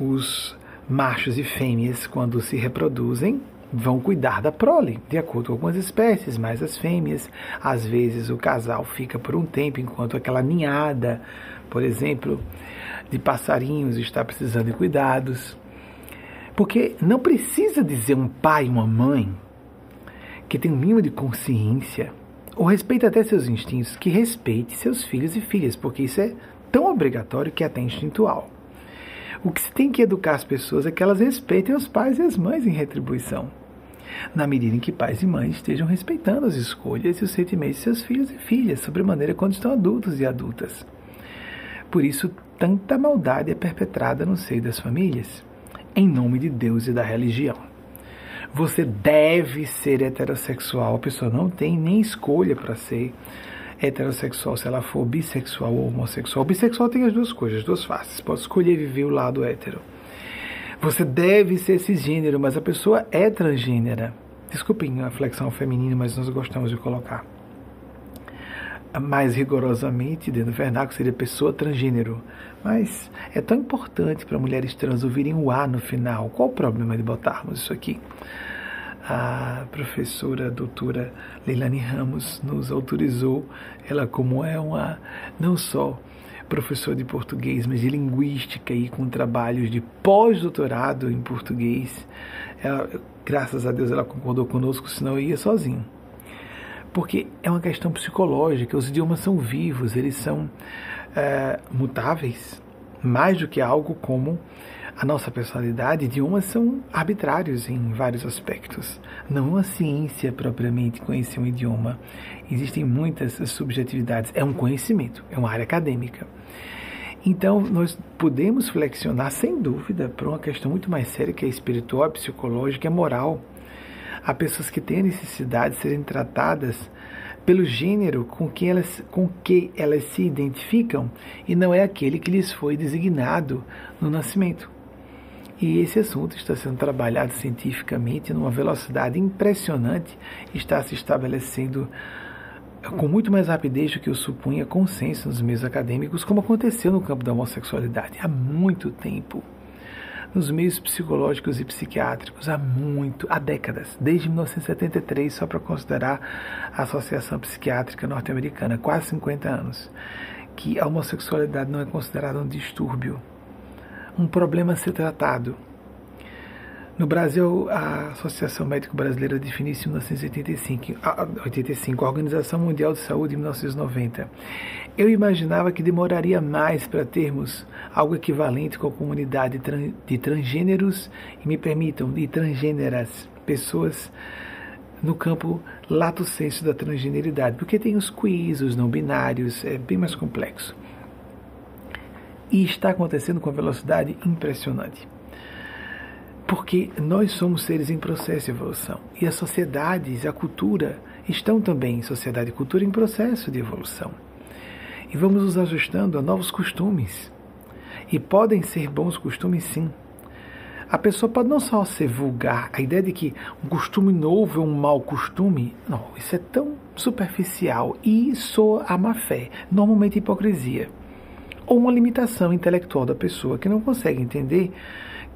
Os machos e fêmeas, quando se reproduzem, vão cuidar da prole, de acordo com algumas espécies, mas as fêmeas, às vezes o casal fica por um tempo enquanto aquela ninhada, por exemplo, de passarinhos está precisando de cuidados. Porque não precisa dizer um pai, uma mãe, que tem um mínimo de consciência, ou respeita até seus instintos, que respeite seus filhos e filhas, porque isso é tão obrigatório que é até instintual. O que se tem que educar as pessoas é que elas respeitem os pais e as mães em retribuição, na medida em que pais e mães estejam respeitando as escolhas e os sentimentos de seus filhos e filhas, sobremaneira quando estão adultos e adultas. Por isso, tanta maldade é perpetrada no seio das famílias em nome de Deus e da religião. Você deve ser heterossexual. A pessoa não tem nem escolha para ser heterossexual se ela for bissexual ou homossexual. O bissexual tem as duas coisas, as duas faces. Pode escolher viver o lado hétero. Você deve ser cisgênero, mas a pessoa é transgênera. Desculpem a flexão feminina, mas nós gostamos de colocar. Mais rigorosamente, dentro do vernáculo, seria pessoa transgênero. Mas é tão importante para mulheres trans ouvirem o A no final. Qual o problema de botarmos isso aqui? A professora a doutora Leilani Ramos nos autorizou, ela como é uma não só professora de português, mas de linguística e com trabalhos de pós-doutorado em português. Ela, graças a Deus ela concordou conosco, senão eu ia sozinho. Porque é uma questão psicológica, os idiomas são vivos, eles são é, mutáveis, mais do que algo como a nossa personalidade, idiomas são arbitrários em vários aspectos. Não uma ciência propriamente conhecer um idioma. Existem muitas subjetividades. É um conhecimento, é uma área acadêmica. Então, nós podemos flexionar, sem dúvida, para uma questão muito mais séria, que é espiritual, psicológica, é moral. Há pessoas que têm a necessidade de serem tratadas pelo gênero com que, elas, com que elas se identificam e não é aquele que lhes foi designado no nascimento. E esse assunto está sendo trabalhado cientificamente numa velocidade impressionante, está se estabelecendo com muito mais rapidez do que eu supunha consenso nos meios acadêmicos, como aconteceu no campo da homossexualidade há muito tempo. Nos meios psicológicos e psiquiátricos há muito, há décadas, desde 1973, só para considerar a Associação Psiquiátrica Norte-Americana, quase 50 anos, que a homossexualidade não é considerada um distúrbio, um problema a ser tratado no Brasil, a Associação Médico Brasileira definiu em 1985, a, 85, a Organização Mundial de Saúde em 1990. Eu imaginava que demoraria mais para termos algo equivalente com a comunidade de transgêneros e me permitam, de transgêneras, pessoas no campo lato senso da transgeneridade, porque tem os quiz, os não binários, é bem mais complexo. E está acontecendo com velocidade impressionante. Porque nós somos seres em processo de evolução. E as sociedades, a cultura, estão também, sociedade e cultura, em processo de evolução. E vamos nos ajustando a novos costumes. E podem ser bons costumes, sim. A pessoa pode não só ser vulgar, a ideia de que um costume novo é um mau costume, não, isso é tão superficial e soa a má fé, normalmente hipocrisia. Ou uma limitação intelectual da pessoa que não consegue entender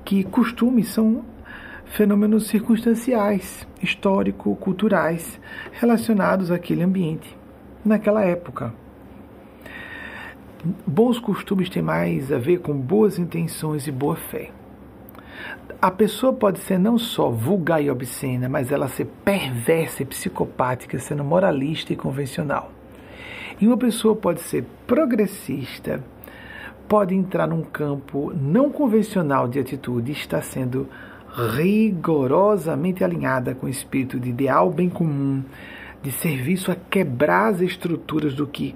que costumes são fenômenos circunstanciais, histórico-culturais, relacionados àquele ambiente, naquela época. Bons costumes têm mais a ver com boas intenções e boa fé. A pessoa pode ser não só vulgar e obscena, mas ela ser perversa e psicopática, sendo moralista e convencional. E uma pessoa pode ser progressista, pode entrar num campo não convencional de atitude e está sendo rigorosamente alinhada com o espírito de ideal bem comum, de serviço a quebrar as estruturas do que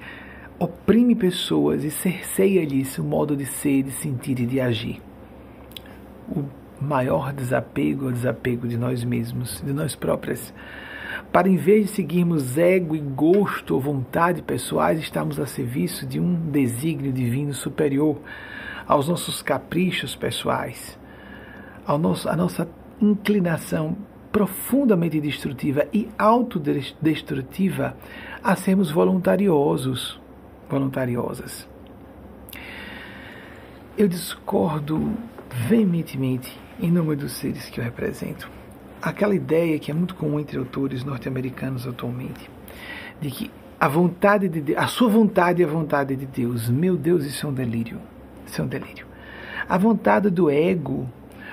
oprime pessoas e cerceia-lhes o modo de ser, de sentir e de agir. O maior desapego é o desapego de nós mesmos, de nós próprias. Para em vez de seguirmos ego e gosto ou vontade pessoais, estarmos a serviço de um desígnio divino superior aos nossos caprichos pessoais, ao nosso, à nossa inclinação profundamente destrutiva e autodestrutiva a sermos voluntariosos, voluntariosas. Eu discordo veementemente em nome dos seres que eu represento. Aquela ideia que é muito comum entre autores norte-americanos atualmente, de que a vontade de Deus, a sua vontade é a vontade de Deus. Meu Deus, isso é um delírio. Isso é um delírio. A vontade do ego,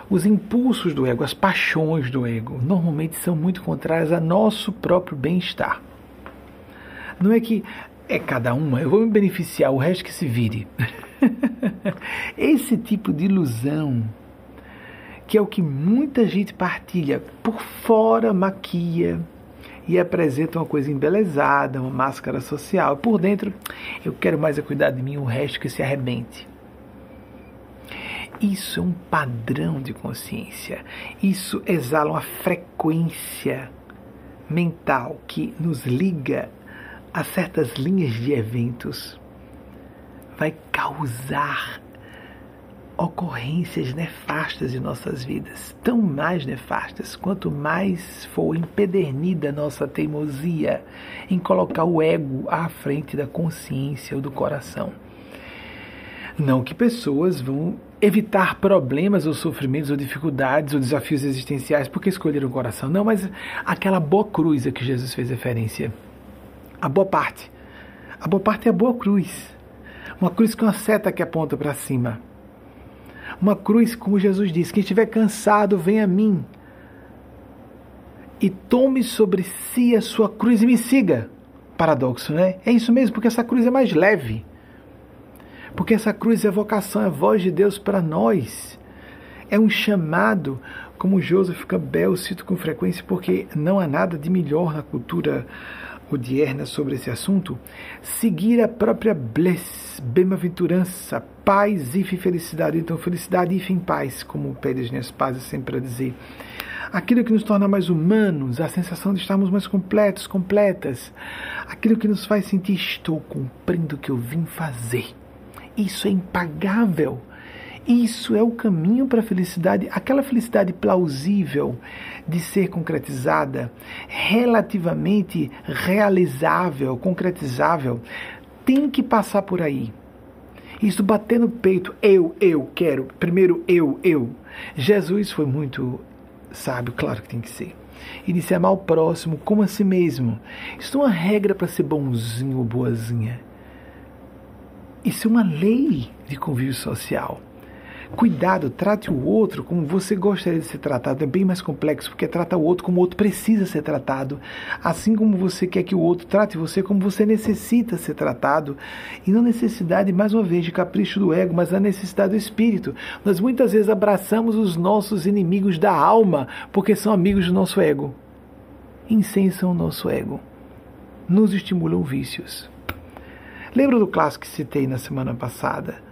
os impulsos do ego, as paixões do ego, normalmente são muito contrárias a nosso próprio bem-estar. Não é que é cada uma, eu vou me beneficiar, o resto que se vire. (laughs) Esse tipo de ilusão, que é o que muita gente partilha, por fora maquia e apresenta uma coisa embelezada, uma máscara social, por dentro eu quero mais a cuidar de mim, o resto que se arrebente. Isso é um padrão de consciência. Isso exala uma frequência mental que nos liga a certas linhas de eventos. Vai causar ocorrências nefastas em nossas vidas, tão mais nefastas quanto mais for empedernida nossa teimosia em colocar o ego à frente da consciência ou do coração. Não que pessoas vão evitar problemas ou sofrimentos ou dificuldades ou desafios existenciais porque escolheram o coração. Não, mas aquela boa cruz a que Jesus fez referência. A boa parte. A boa parte é a boa cruz. Uma cruz com a seta que aponta para cima. Uma cruz, como Jesus disse: quem estiver cansado, venha a mim. E tome sobre si a sua cruz e me siga. Paradoxo, né? É isso mesmo, porque essa cruz é mais leve. Porque essa cruz é vocação, é voz de Deus para nós. É um chamado, como Joseph Campbell cito com frequência, porque não há nada de melhor na cultura odierna sobre esse assunto, seguir a própria bliss, bem-aventurança, paz e felicidade. Então, felicidade e fim paz, como pede as minhas pazes sempre a dizer. Aquilo que nos torna mais humanos, a sensação de estarmos mais completos, completas. Aquilo que nos faz sentir, estou cumprindo o que eu vim fazer. Isso é impagável. Isso é o caminho para a felicidade, aquela felicidade plausível de ser concretizada, relativamente realizável, concretizável, tem que passar por aí. Isso bater no peito, eu, eu quero, primeiro eu, eu. Jesus foi muito sábio, claro que tem que ser. E disse amar o próximo como a si mesmo. Isso é uma regra para ser bonzinho ou boazinha. Isso é uma lei de convívio social. Cuidado, trate o outro como você gostaria de ser tratado. É bem mais complexo, porque trata o outro como o outro precisa ser tratado, assim como você quer que o outro trate você como você necessita ser tratado. E não necessidade, mais uma vez, de capricho do ego, mas a necessidade do espírito. Nós muitas vezes abraçamos os nossos inimigos da alma, porque são amigos do nosso ego. Incensam o nosso ego. Nos estimulam vícios. Lembra do clássico que citei na semana passada?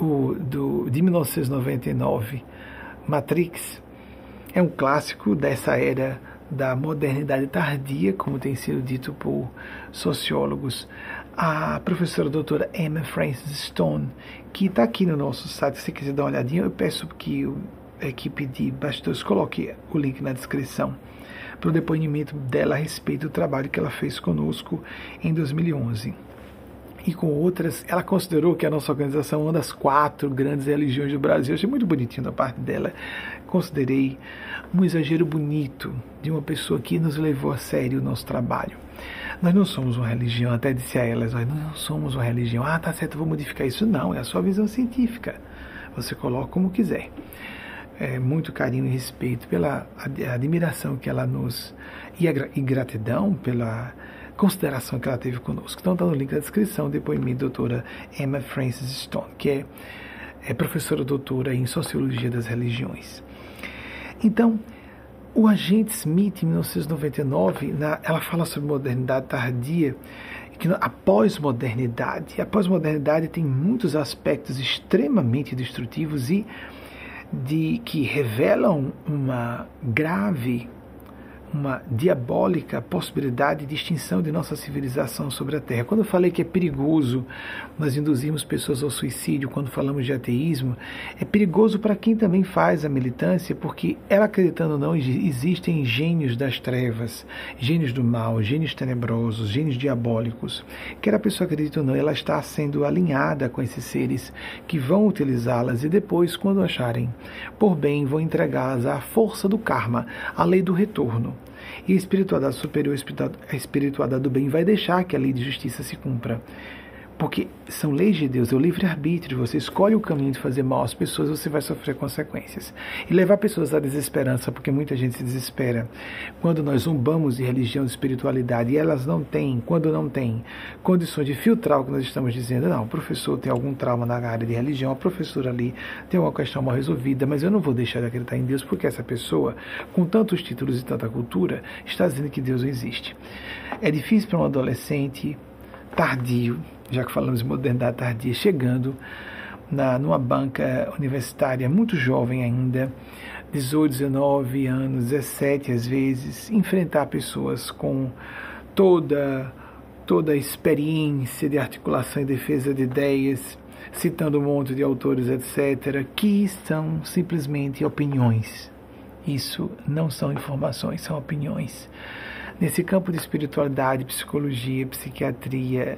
O, do, de 1999, Matrix, é um clássico dessa era da modernidade tardia, como tem sido dito por sociólogos. A professora doutora Emma Francis Stone, que está aqui no nosso site, se quiser dar uma olhadinha, eu peço que a equipe de bastidores coloque o link na descrição para o depoimento dela a respeito do trabalho que ela fez conosco em 2011 e com outras. Ela considerou que a nossa organização é uma das quatro grandes religiões do Brasil. Eu achei muito bonitinho da parte dela. Considerei um exagero bonito de uma pessoa que nos levou a sério o nosso trabalho. Nós não somos uma religião, até disse a elas, nós não somos uma religião. Ah, tá certo, vou modificar isso. Não, é a sua visão científica. Você coloca como quiser. É, muito carinho e respeito pela admiração que ela nos. e gratidão pela consideração que ela teve conosco. Então está no link da descrição o depoimento da doutora Emma Francis Stone, que é, é professora doutora em Sociologia das Religiões. Então, o agente Smith, em 1999, na, ela fala sobre modernidade tardia, que a pós-modernidade, a pós-modernidade tem muitos aspectos extremamente destrutivos e de que revelam uma grave uma diabólica possibilidade de extinção de nossa civilização sobre a Terra. Quando eu falei que é perigoso nós induzirmos pessoas ao suicídio quando falamos de ateísmo, é perigoso para quem também faz a militância, porque ela acreditando ou não, existem gênios das trevas, gênios do mal, gênios tenebrosos, gênios diabólicos. Quer a pessoa acredite ou não, ela está sendo alinhada com esses seres que vão utilizá-las e depois, quando acharem por bem, vão entregá-las à força do karma, à lei do retorno. E a espiritualidade superior, a espiritualidade do bem, vai deixar que a lei de justiça se cumpra. Porque são leis de Deus, é o livre-arbítrio. Você escolhe o caminho de fazer mal às pessoas, você vai sofrer consequências. E levar pessoas à desesperança, porque muita gente se desespera. Quando nós zumbamos de religião, de espiritualidade, e elas não têm, quando não têm condições de filtrar o que nós estamos dizendo, não, o professor tem algum trauma na área de religião, a professora ali tem uma questão mal resolvida, mas eu não vou deixar de acreditar em Deus, porque essa pessoa, com tantos títulos e tanta cultura, está dizendo que Deus não existe. É difícil para um adolescente tardio, já que falamos de modernidade tardia, chegando na, numa banca universitária muito jovem ainda, 18, 19 anos, 17 às vezes, enfrentar pessoas com toda toda a experiência de articulação e defesa de ideias, citando um monte de autores, etc., que são simplesmente opiniões. Isso não são informações, são opiniões. Nesse campo de espiritualidade, psicologia, psiquiatria,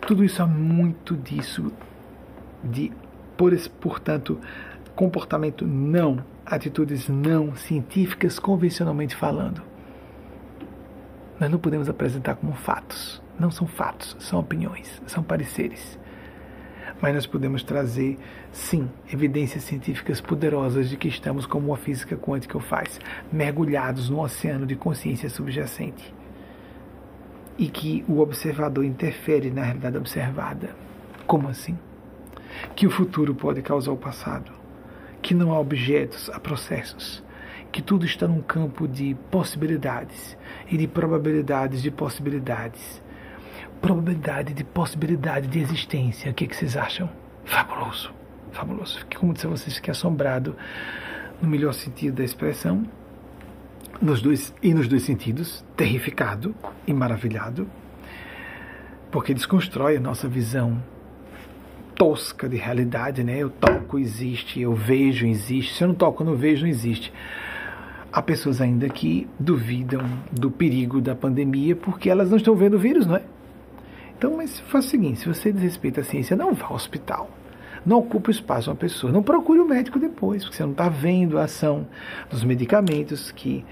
tudo isso há muito disso, de, por, portanto, comportamento não, atitudes não científicas convencionalmente falando. Nós não podemos apresentar como fatos. Não são fatos, são opiniões, são pareceres. Mas nós podemos trazer, sim, evidências científicas poderosas de que estamos, como a física quântica o faz, mergulhados no oceano de consciência subjacente e que o observador interfere na realidade observada. Como assim? Que o futuro pode causar o passado, que não há objetos, há processos, que tudo está num campo de possibilidades e de probabilidades de possibilidades. Probabilidade de possibilidade de existência. O que, que vocês acham? Fabuloso, fabuloso. Como se vocês fiquem assombrado no melhor sentido da expressão nos dois, e nos dois sentidos, terrificado e maravilhado, porque desconstrói a nossa visão tosca de realidade, né? Eu toco, existe, eu vejo, existe. Se eu não toco, eu não vejo, não existe. Há pessoas ainda que duvidam do perigo da pandemia porque elas não estão vendo o vírus, não é? Então, mas faz o seguinte: se você desrespeita a ciência, não vá ao hospital. Não ocupe o espaço de uma pessoa. Não procure o médico depois, porque você não está vendo a ação dos medicamentos que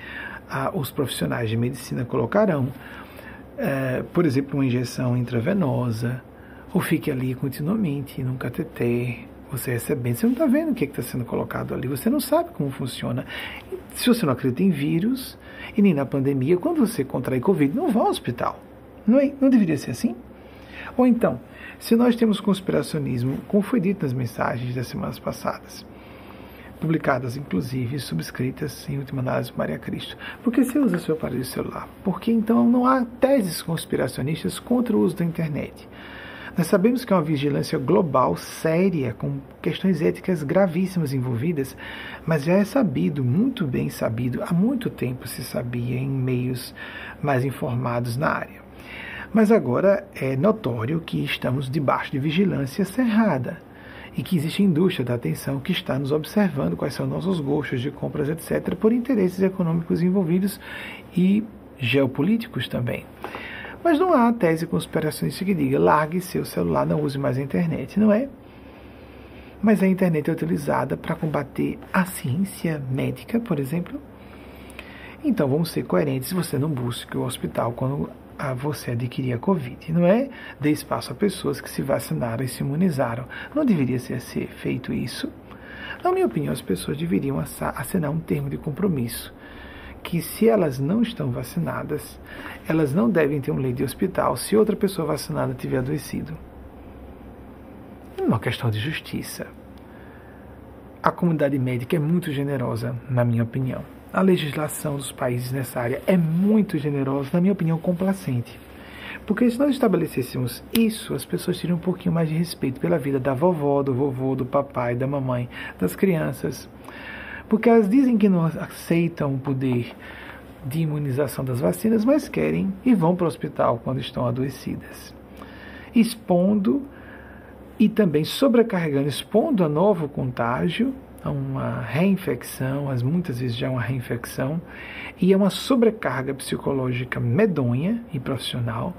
ah, os profissionais de medicina colocarão. É, por exemplo, uma injeção intravenosa, ou fique ali continuamente num cateter, você recebendo. Você não está vendo o que é está sendo colocado ali, você não sabe como funciona. Se você não acredita em vírus e nem na pandemia, quando você contrai Covid, não vá ao hospital. Não, é, não deveria ser assim? Ou então, se nós temos conspiracionismo, como foi dito nas mensagens das semanas passadas, publicadas inclusive subscritas em última análise Maria Cristo. Por que você usa seu aparelho celular? Porque então não há teses conspiracionistas contra o uso da internet. Nós sabemos que é uma vigilância global séria, com questões éticas gravíssimas envolvidas, mas já é sabido, muito bem sabido, há muito tempo se sabia em meios mais informados na área. Mas agora é notório que estamos debaixo de vigilância cerrada e que existe indústria da atenção que está nos observando quais são nossos gostos de compras, etc., por interesses econômicos envolvidos e geopolíticos também. Mas não há tese conspiracionista que diga largue seu celular, não use mais a internet, não é? Mas a internet é utilizada para combater a ciência médica, por exemplo. Então vamos ser coerentes. Você não busque o hospital quando a você adquirir a Covid. Não é dê espaço a pessoas que se vacinaram e se imunizaram. Não deveria ser, feito isso? Na minha opinião, as pessoas deveriam assinar um termo de compromisso que se elas não estão vacinadas, elas não devem ter um leito de hospital se outra pessoa vacinada tiver adoecido. É uma questão de justiça. a comunidade médica é muito generosa, na minha opinião. A legislação dos países nessa área é muito generosa, na minha opinião, complacente. Porque se nós estabelecêssemos isso, as pessoas teriam um pouquinho mais de respeito pela vida da vovó, do vovô, do papai, da mamãe, das crianças. Porque elas dizem que não aceitam o poder de imunização das vacinas, mas querem e vão para o hospital quando estão adoecidas. Expondo e também sobrecarregando, expondo a novo contágio, a uma reinfecção, as muitas vezes já é uma reinfecção, e é uma sobrecarga psicológica medonha e profissional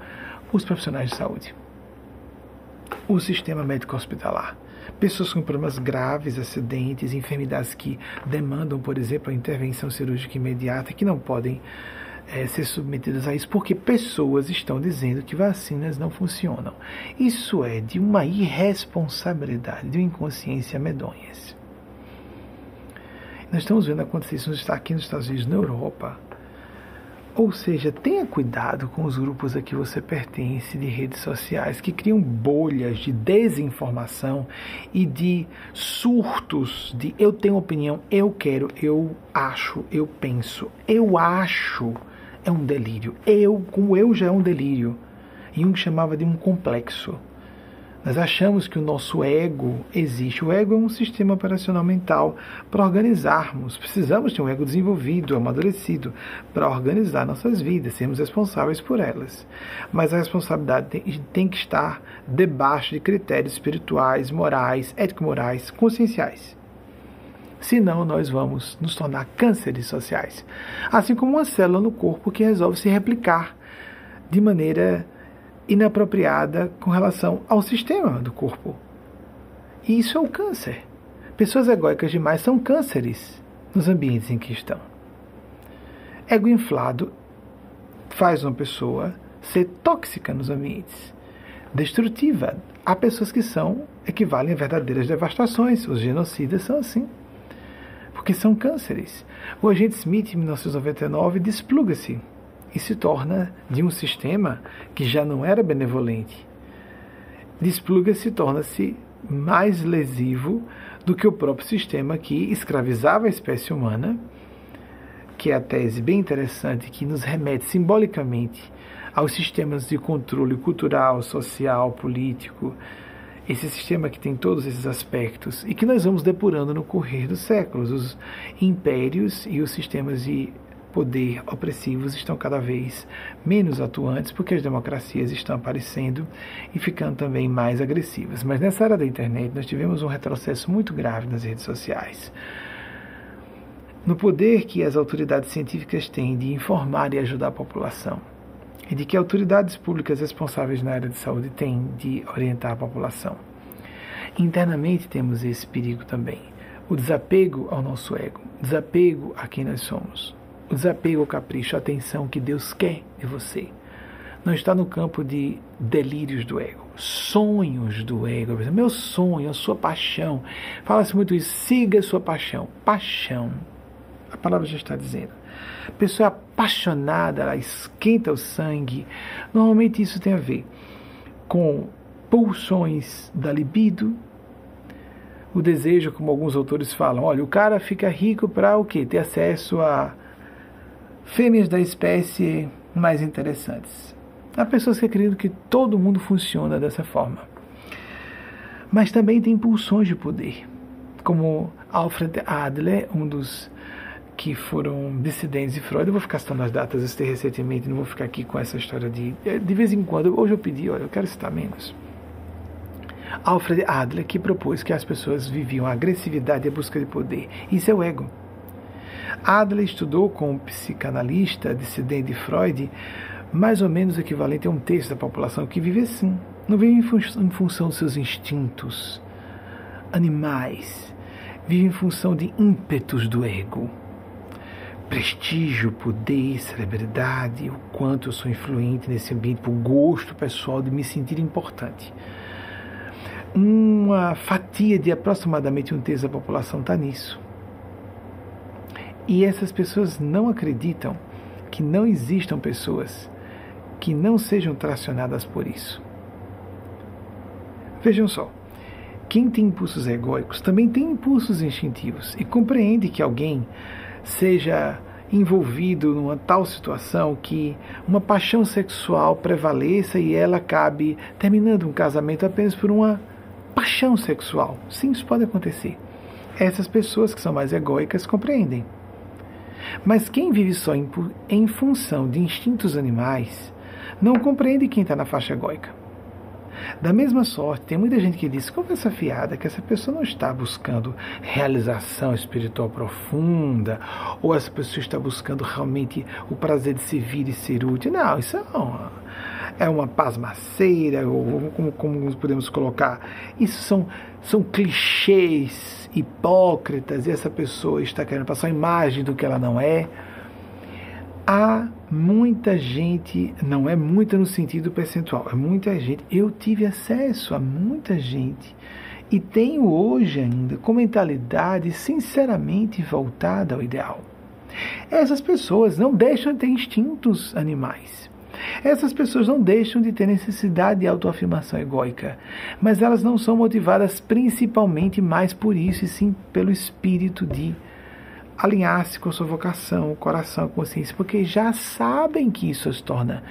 os profissionais de saúde. O sistema médico hospitalar. Pessoas com problemas graves, acidentes, enfermidades que demandam, por exemplo, a intervenção cirúrgica imediata, que não podem é, ser submetidas a isso, porque pessoas estão dizendo que vacinas não funcionam. Isso é de uma irresponsabilidade, de uma inconsciência medonha. Nós estamos vendo acontecer isso está aqui nos Estados Unidos, na Europa. Ou seja, tenha cuidado com os grupos a que você pertence de redes sociais que criam bolhas de desinformação e de surtos de eu tenho opinião, eu quero, eu acho, eu penso. Eu acho é um delírio. Eu, com eu já é um delírio. Jung chamava de um complexo. Nós achamos que o nosso ego existe. O ego é um sistema operacional mental para organizarmos. Precisamos ter um ego desenvolvido, amadurecido, para organizar nossas vidas, sermos responsáveis por elas. Mas a responsabilidade tem, tem que estar debaixo de critérios espirituais, morais, ético-morais, conscienciais. Senão, nós vamos nos tornar cânceres sociais. Assim como uma célula no corpo que resolve se replicar de maneira inapropriada com relação ao sistema do corpo. E isso é o câncer. Pessoas egóicas demais são cânceres nos ambientes em que estão. Ego inflado faz uma pessoa ser tóxica nos ambientes, destrutiva. Há pessoas que são equivalem a verdadeiras devastações. Os genocidas são assim. Porque são cânceres. O agente Smith, em 1999, despluga-se e se torna de um sistema que já não era benevolente. Despluga-se torna-se mais lesivo do que o próprio sistema que escravizava a espécie humana, que é a tese bem interessante que nos remete simbolicamente aos sistemas de controle cultural, social, político, esse sistema que tem todos esses aspectos e que nós vamos depurando no correr dos séculos. Os impérios e os sistemas de poder opressivos estão cada vez menos atuantes porque as democracias estão aparecendo e ficando também mais agressivas. Mas nessa era da internet nós tivemos um retrocesso muito grave nas redes sociais. No poder que as autoridades científicas têm de informar e ajudar a população, e de que autoridades públicas responsáveis na área de saúde têm de orientar a população. Internamente temos esse perigo também. O desapego ao nosso ego, desapego a quem nós somos, o desapego ao capricho, a atenção que Deus quer de você. Não está no campo de delírios do ego, sonhos do ego. Meu sonho, a sua paixão. Fala-se muito isso, siga a sua paixão. Paixão. A palavra já está dizendo. A pessoa é apaixonada, ela esquenta o sangue. Normalmente isso tem a ver com pulsões da libido, o desejo, como alguns autores falam, olha, o cara fica rico para o quê? Ter acesso a fêmeas da espécie mais interessantes. Há pessoas que acreditam que todo mundo funciona dessa forma. Mas também tem pulsões de poder, como Alfred Adler, um dos que foram dissidentes de Freud. Eu vou ficar citando as datas, citei recentemente, não vou ficar aqui com essa história de. De vez em quando, hoje eu pedi, olha, eu quero citar menos. Alfred Adler, que propôs que as pessoas viviam a agressividade e a busca de poder. Isso é o ego. Adler estudou com um psicanalista dissidente de Freud mais ou menos equivalente a um terço da população que vive assim. Não vive em, fun em função dos seus instintos animais, vive em função de ímpetos do ego. Prestígio, poder, celebridade, o quanto eu sou influente nesse ambiente, o gosto pessoal de me sentir importante. Uma fatia de aproximadamente um terço da população está nisso. E essas pessoas não acreditam que não existam pessoas que não sejam tracionadas por isso. Vejam só, quem tem impulsos egóicos também tem impulsos instintivos e compreende que alguém seja envolvido numa tal situação que uma paixão sexual prevaleça e ela acabe terminando um casamento apenas por uma paixão sexual. Sim, isso pode acontecer. Essas pessoas que são mais egóicas compreendem. Mas quem vive só em, em função de instintos animais não compreende quem está na faixa egóica. Da mesma sorte, tem muita gente que diz, conversa fiada, que essa pessoa não está buscando realização espiritual profunda, ou essa pessoa está buscando realmente o prazer de servir e ser útil. Não, isso é uma, é uma pasmaceira, ou como, como podemos colocar. Isso são, são clichês hipócritas, e essa pessoa está querendo passar a imagem do que ela não é há muita gente, não é muita no sentido percentual, é muita gente. Eu tive acesso a muita gente e tenho hoje ainda com mentalidade sinceramente voltada ao ideal. Essas pessoas não deixam de ter instintos animais. Essas pessoas não deixam de ter necessidade de autoafirmação egóica, mas elas não são motivadas principalmente mais por isso, e sim pelo espírito de alinhar-se com sua vocação, o coração, a consciência, porque já sabem que isso as torna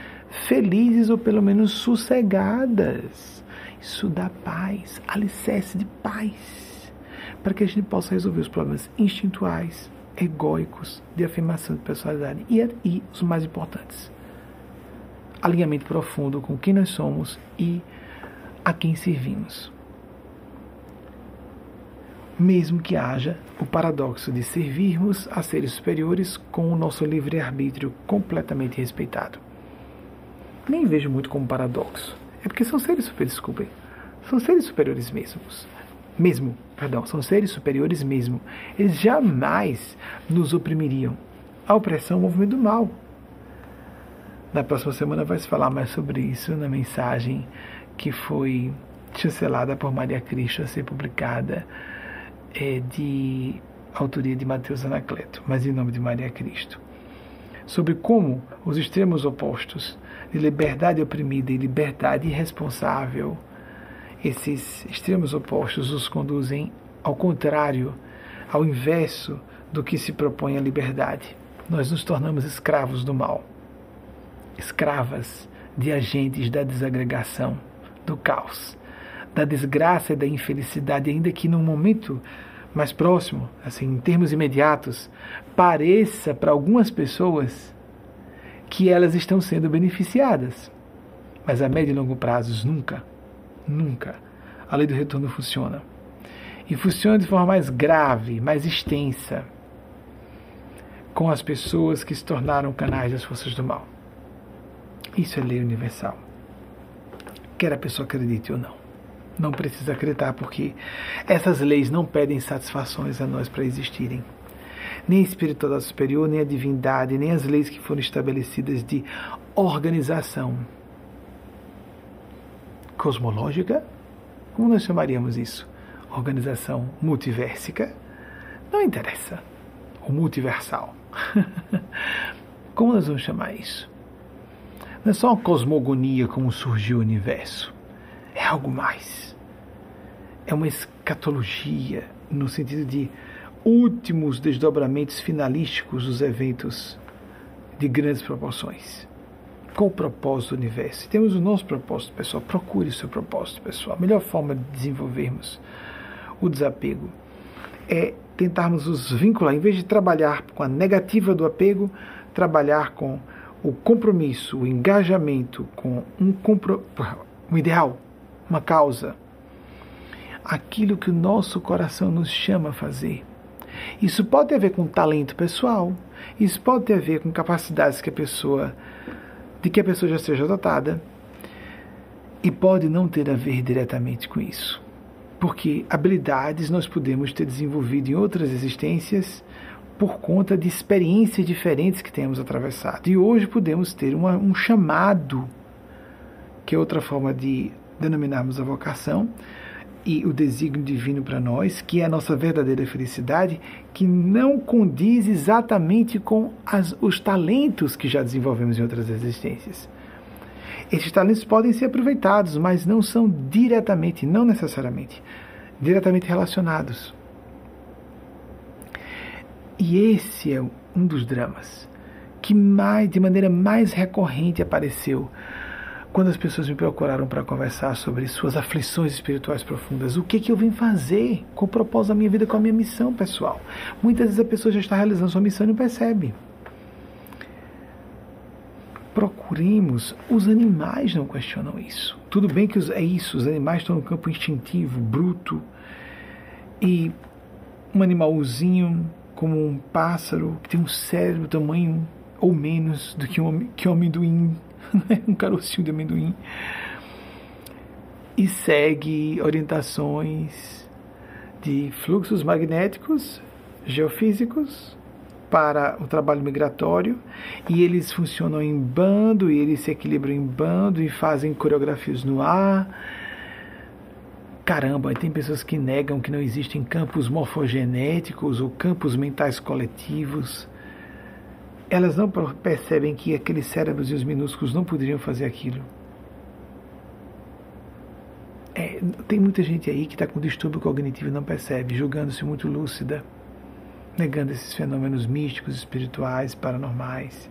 felizes ou pelo menos sossegadas. Isso dá paz, alicerce de paz, para que a gente possa resolver os problemas instintuais, egóicos, de afirmação de personalidade e, e os mais importantes, alinhamento profundo com quem nós somos e a quem servimos mesmo que haja o paradoxo de servirmos a seres superiores com o nosso livre-arbítrio completamente respeitado. Nem vejo muito como paradoxo. É porque são seres superiores, desculpem. São seres superiores mesmos. Mesmo, perdão, são seres superiores mesmo. Eles jamais nos oprimiriam. A opressão é um movimento do mal. Na próxima semana vai se falar mais sobre isso na mensagem que foi chancelada por Maria Cristo a ser publicada é de autoria de Mateus Anacleto, mas em nome de Maria Cristo, sobre como os extremos opostos de liberdade oprimida e liberdade irresponsável, esses extremos opostos os conduzem ao contrário, ao inverso do que se propõe a liberdade. Nós nos tornamos escravos do mal, escravas de agentes da desagregação, do caos, da desgraça e da infelicidade, ainda que num momento mais próximo, assim, em termos imediatos, pareça para algumas pessoas que elas estão sendo beneficiadas. Mas a médio e longo prazos, nunca, nunca, a lei do retorno funciona. E funciona de forma mais grave, mais extensa, com as pessoas que se tornaram canais das forças do mal. Isso é lei universal. Quer a pessoa acredite ou não não precisa acreditar, porque essas leis não pedem satisfações a nós para existirem. Nem a espiritualidade superior, nem a divindade, nem as leis que foram estabelecidas de organização cosmológica, como nós chamaríamos isso? Organização multiversica? Não interessa. O multiversal. (laughs) como nós vamos chamar isso? Não é só uma cosmogonia como surgiu o universo. É algo mais é uma escatologia no sentido de últimos desdobramentos finalísticos dos eventos de grandes proporções. Qual o propósito do universo? Temos o nosso propósito pessoal. Procure o seu propósito pessoal. A melhor forma de desenvolvermos o desapego é tentarmos nos vincular, em vez de trabalhar com a negativa do apego, trabalhar com o compromisso, o engajamento com um, um ideal, uma causa, aquilo que o nosso coração nos chama a fazer. Isso pode ter a ver com talento pessoal, isso pode ter a ver com capacidades que a pessoa de que a pessoa já seja dotada e pode não ter a ver diretamente com isso. Porque habilidades nós podemos ter desenvolvido em outras existências por conta de experiências diferentes que temos atravessado. E hoje podemos ter uma, um chamado, que é outra forma de denominarmos a vocação, e o desígnio divino para nós, que é a nossa verdadeira felicidade, que não condiz exatamente com as, os talentos que já desenvolvemos em outras existências. Esses talentos podem ser aproveitados, mas não são diretamente, não necessariamente, diretamente relacionados. E esse é um dos dramas que mais, de maneira mais recorrente apareceu quando as pessoas me procuraram para conversar sobre suas aflições espirituais profundas, o que, que eu vim fazer com o propósito da minha vida, com a minha missão pessoal. Muitas vezes a pessoa já está realizando sua missão e não percebe. Procuremos, os animais não questionam isso. Tudo bem que os, é isso, os animais estão no campo instintivo, bruto, e um animalzinho como um pássaro que tem um cérebro tamanho ou menos do que um, que um amendoim (laughs) né? um carocinho de amendoim, e segue orientações de fluxos magnéticos geofísicos para o trabalho migratório e eles funcionam em bando e eles se equilibram em bando e fazem coreografias no ar. Caramba, tem pessoas que negam que não existem campos morfogenéticos ou campos mentais coletivos elas não percebem que aqueles cérebros e os minúsculos não poderiam fazer aquilo. É, tem muita gente aí que está com distúrbio cognitivo e não percebe, julgando-se muito lúcida, negando esses fenômenos místicos, espirituais, paranormais.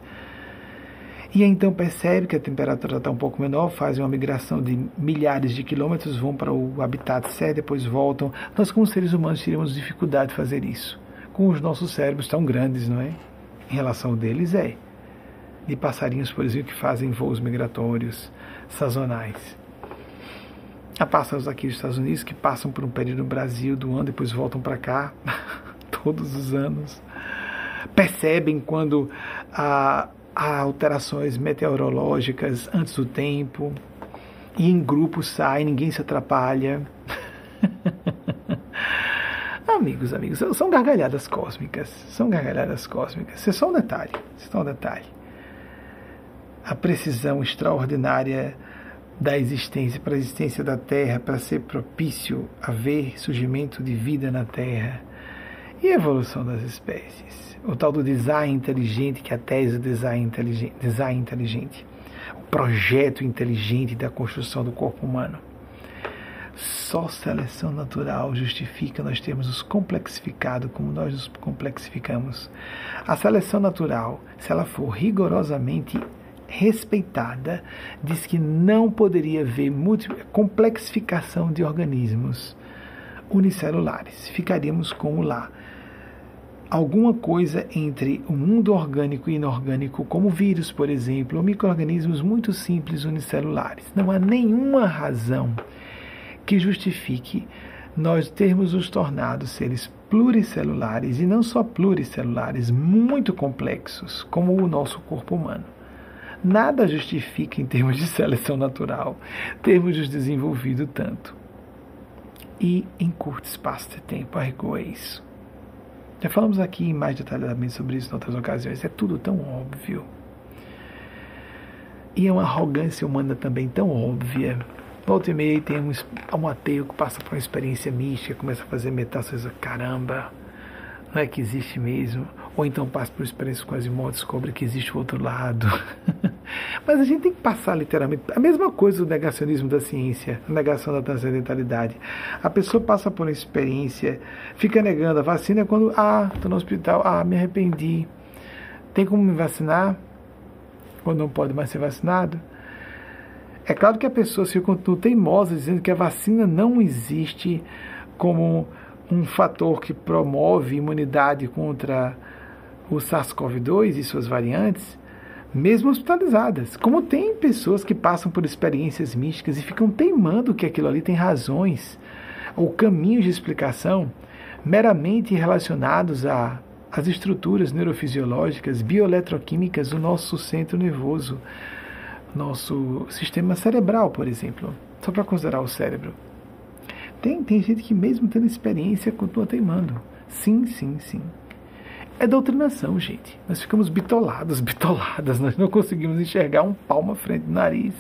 E então percebe que a temperatura está um pouco menor, fazem uma migração de milhares de quilômetros, vão para o habitat certo, depois voltam. Nós, como seres humanos, teríamos dificuldade de fazer isso. Com os nossos cérebros tão grandes, não é? em relação deles é de passarinhos, por exemplo, que fazem voos migratórios sazonais. Há pássaros aqui dos Estados Unidos que passam por um período no Brasil do ano, depois voltam para cá (laughs) todos os anos. Percebem quando há, há alterações meteorológicas antes do tempo e em grupo saem, ninguém se atrapalha. (laughs) Amigos, amigos, são gargalhadas cósmicas. São gargalhadas cósmicas. Isso é só um detalhe. Isso é só um detalhe. A precisão extraordinária da existência para a existência da Terra, para ser propício a ver surgimento de vida na Terra e a evolução das espécies. O tal do design inteligente, que é a tese do design inteligente, design inteligente, o projeto inteligente da construção do corpo humano. Só seleção natural justifica nós termos nos complexificado como nós nos complexificamos. A seleção natural, se ela for rigorosamente respeitada, diz que não poderia haver complexificação de organismos unicelulares. Ficaríamos como lá. Alguma coisa entre o mundo orgânico e inorgânico, como vírus, por exemplo, ou micro-organismos muito simples unicelulares. Não há nenhuma razão que justifique nós termos nos tornado seres pluricelulares e não só pluricelulares, muito complexos, como o nosso corpo humano. Nada justifica, em termos de seleção natural, termos nos desenvolvido tanto. E em curto espaço de tempo, a rigor é isso. Já falamos aqui mais detalhadamente sobre isso em outras ocasiões, é tudo tão óbvio. E é uma arrogância humana também tão óbvia Volta e meia tem um, um ateu que passa por uma experiência mística, começa a fazer metástases, caramba, não é que existe mesmo. Ou então passa por experiências quase mortes, descobre que existe o outro lado. (laughs) Mas a gente tem que passar literalmente. A mesma coisa do negacionismo da ciência, a negação da transcendentalidade. A pessoa passa por uma experiência, fica negando a vacina quando, ah, estou no hospital, ah, me arrependi. Tem como me vacinar? Quando não pode mais ser vacinado? É claro que a pessoa se continua teimosa dizendo que a vacina não existe como um fator que promove imunidade contra o SARS-CoV-2 e suas variantes, mesmo hospitalizadas. Como tem pessoas que passam por experiências místicas e ficam teimando que aquilo ali tem razões ou caminhos de explicação meramente relacionados a as estruturas neurofisiológicas, bioeletroquímicas do nosso centro nervoso, nosso sistema cerebral, por exemplo, só para considerar o cérebro. Tem, tem gente que, mesmo tendo experiência, continua teimando. Sim, sim, sim. É doutrinação, gente. Nós ficamos bitolados, (laughs) bitoladas, nós não conseguimos enxergar um palmo à frente do nariz.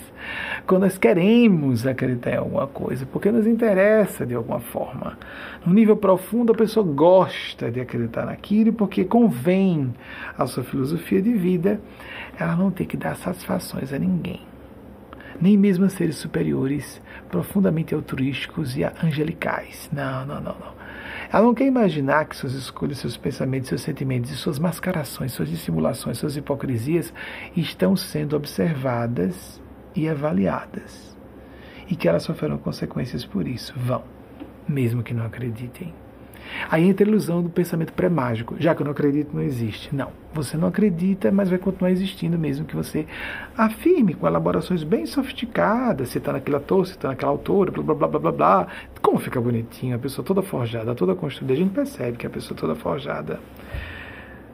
Quando nós queremos acreditar em alguma coisa, porque nos interessa de alguma forma. No nível profundo, a pessoa gosta de acreditar naquilo, porque convém à sua filosofia de vida ela não ter que dar satisfações a ninguém. nem mesmo a seres superiores, profundamente altruísticos e angelicais. Não, não, não, não. Ela não quer imaginar que suas escolhas, seus pensamentos, seus sentimentos e suas mascarações, suas dissimulações, suas hipocrisias estão sendo observadas e avaliadas. E que elas sofrerão consequências por isso. Vão, mesmo que não acreditem. Aí entra a ilusão do pensamento pré-mágico. Já que eu não acredito, não existe. Não. Você não acredita, mas vai continuar existindo mesmo que você afirme com elaborações bem sofisticadas, citando aquele ator, citando aquela autora, blá blá blá blá blá blá. Como fica bonitinho, a pessoa toda forjada, toda construída. A gente percebe que a pessoa toda forjada.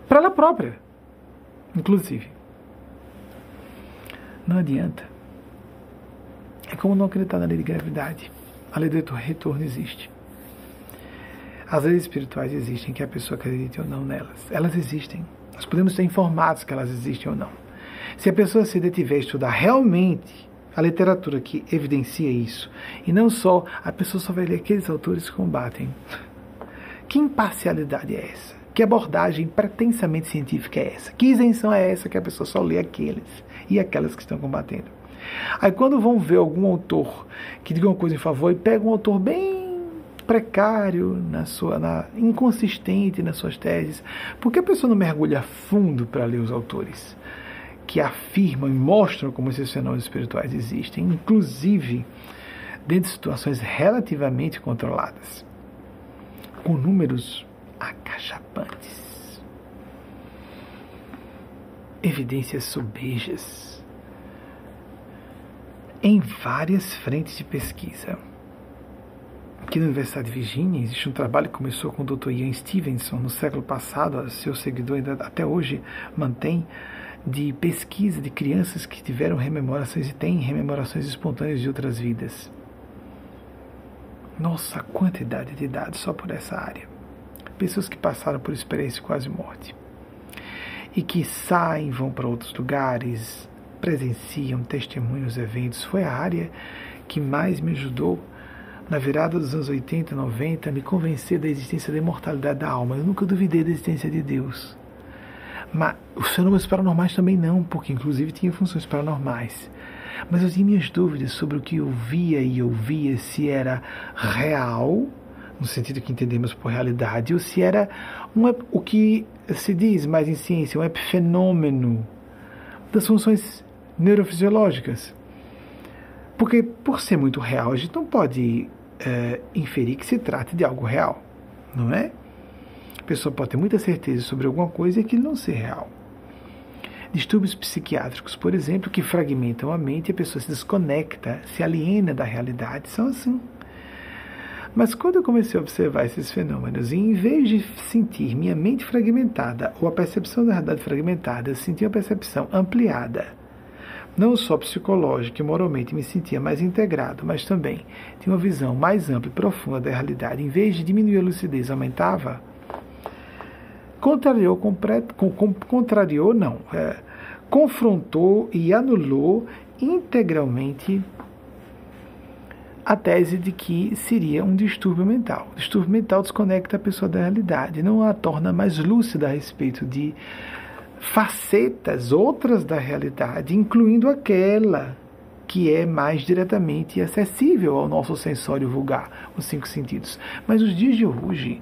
Para ela própria, inclusive. Não adianta. É como não acreditar na lei de gravidade. A lei do retorno existe. As leis espirituais existem, que a pessoa acredite ou não nelas. Elas existem. Nós podemos ser informados que elas existem ou não. Se a pessoa se detiver a estudar realmente a literatura que evidencia isso, e não só, a pessoa só vai ler aqueles autores que combatem. Que imparcialidade é essa? Que abordagem pretensamente científica é essa? Que isenção é essa que a pessoa só lê aqueles e aquelas que estão combatendo? Aí quando vão ver algum autor que diga uma coisa em favor e pega um autor bem precário na sua, na, inconsistente nas suas teses, porque a pessoa não mergulha fundo para ler os autores que afirmam e mostram como esses fenômenos espirituais existem, inclusive dentro de situações relativamente controladas, com números acachapantes, evidências sobejas em várias frentes de pesquisa Aqui na Universidade de Virgínia existe um trabalho que começou com o Dr. Ian Stevenson no século passado, seu seguidor ainda até hoje mantém, de pesquisa de crianças que tiveram rememorações e têm rememorações espontâneas de outras vidas. Nossa, quantidade de dados só por essa área. Pessoas que passaram por experiência quase morte e que saem, vão para outros lugares, presenciam, testemunham os eventos. Foi a área que mais me ajudou na virada dos anos 80 e 90, me convencer da existência da imortalidade da alma. Eu nunca duvidei da existência de Deus. Mas os fenômenos paranormais também não, porque inclusive tinha funções paranormais. Mas eu tinha minhas dúvidas sobre o que eu via e ouvia, se era real, no sentido que entendemos por realidade, ou se era um, o que se diz mais em ciência, um epifenômeno das funções neurofisiológicas. Porque, por ser muito real, a gente não pode é, inferir que se trata de algo real, não é? A pessoa pode ter muita certeza sobre alguma coisa e aquilo não ser real. Distúrbios psiquiátricos, por exemplo, que fragmentam a mente e a pessoa se desconecta, se aliena da realidade, são assim. Mas quando eu comecei a observar esses fenômenos, e em vez de sentir minha mente fragmentada ou a percepção da realidade fragmentada, eu senti uma percepção ampliada não só psicológica e moralmente me sentia mais integrado, mas também tinha uma visão mais ampla e profunda da realidade. Em vez de diminuir a lucidez, aumentava. Contrariou, contrariou não, é, confrontou e anulou integralmente a tese de que seria um distúrbio mental. O distúrbio mental desconecta a pessoa da realidade, não a torna mais lúcida a respeito de facetas outras da realidade, incluindo aquela que é mais diretamente acessível ao nosso sensório vulgar, os cinco sentidos. Mas os dias de hoje,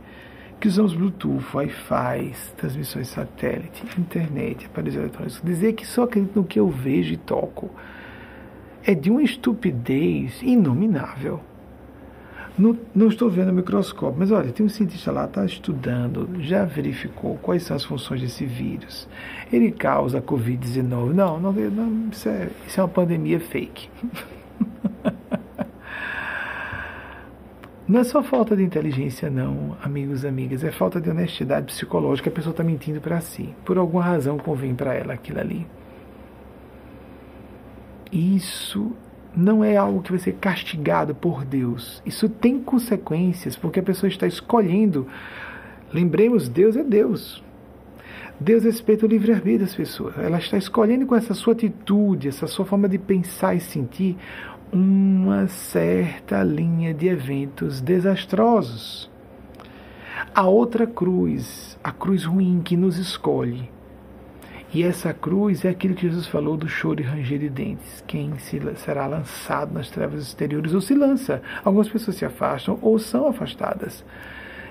que usamos Bluetooth, Wi-Fi, transmissões satélite, internet, aparelhos eletrônicos, dizer que só acredito no que eu vejo e toco é de uma estupidez inominável. Não, não, estou vendo o microscópio, mas olha, tem um cientista lá, está estudando, já verificou quais são as funções desse vírus. Ele causa Covid-19. Não, não, não isso, é, isso é uma pandemia fake. Não é só falta de inteligência, não, amigos amigas, é falta de honestidade psicológica. A pessoa está mentindo para si. Por alguma razão convém para ela aquilo ali. Isso não é algo que vai ser castigado por Deus. Isso tem consequências, porque a pessoa está escolhendo. Lembremos, Deus é Deus. Deus respeita o livre-arbítrio das pessoas. Ela está escolhendo com essa sua atitude, essa sua forma de pensar e sentir, uma certa linha de eventos desastrosos. A outra cruz, a cruz ruim que nos escolhe, E essa cruz é aquilo que Jesus falou do choro e ranger de dentes. Quem se, será lançado nas trevas exteriores ou se lança. Algumas pessoas se afastam ou são afastadas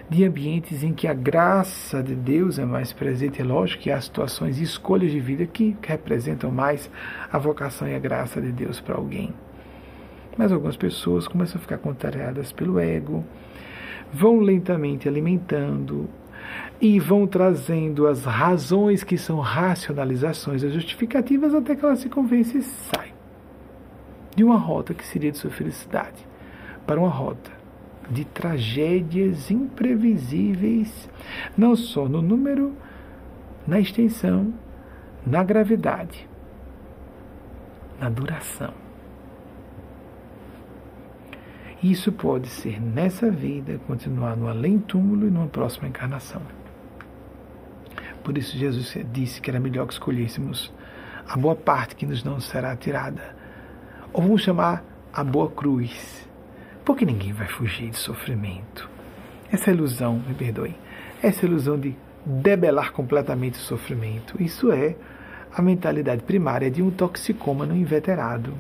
de ambientes em que a graça de Deus é mais presente. É lógico que há situações e escolhas de vida que representam mais a vocação e a graça de Deus para alguém. Mas algumas pessoas começam a ficar contrariadas pelo ego, vão lentamente alimentando e vão trazendo as razões que são racionalizações, as justificativas, até que ela se convence e sai de uma rota que seria de sua felicidade para uma rota de tragédias imprevisíveis, não só no número, na extensão, na gravidade, na duração. Isso pode ser nessa vida, continuar no além-túmulo e numa próxima encarnação. Por isso, Jesus disse que era melhor que escolhêssemos a boa parte que nos não será tirada. Ou vamos chamar a boa cruz. Porque ninguém vai fugir de sofrimento. Essa ilusão, me perdoem, essa ilusão de debelar completamente o sofrimento, isso é a mentalidade primária de um toxicômano inveterado.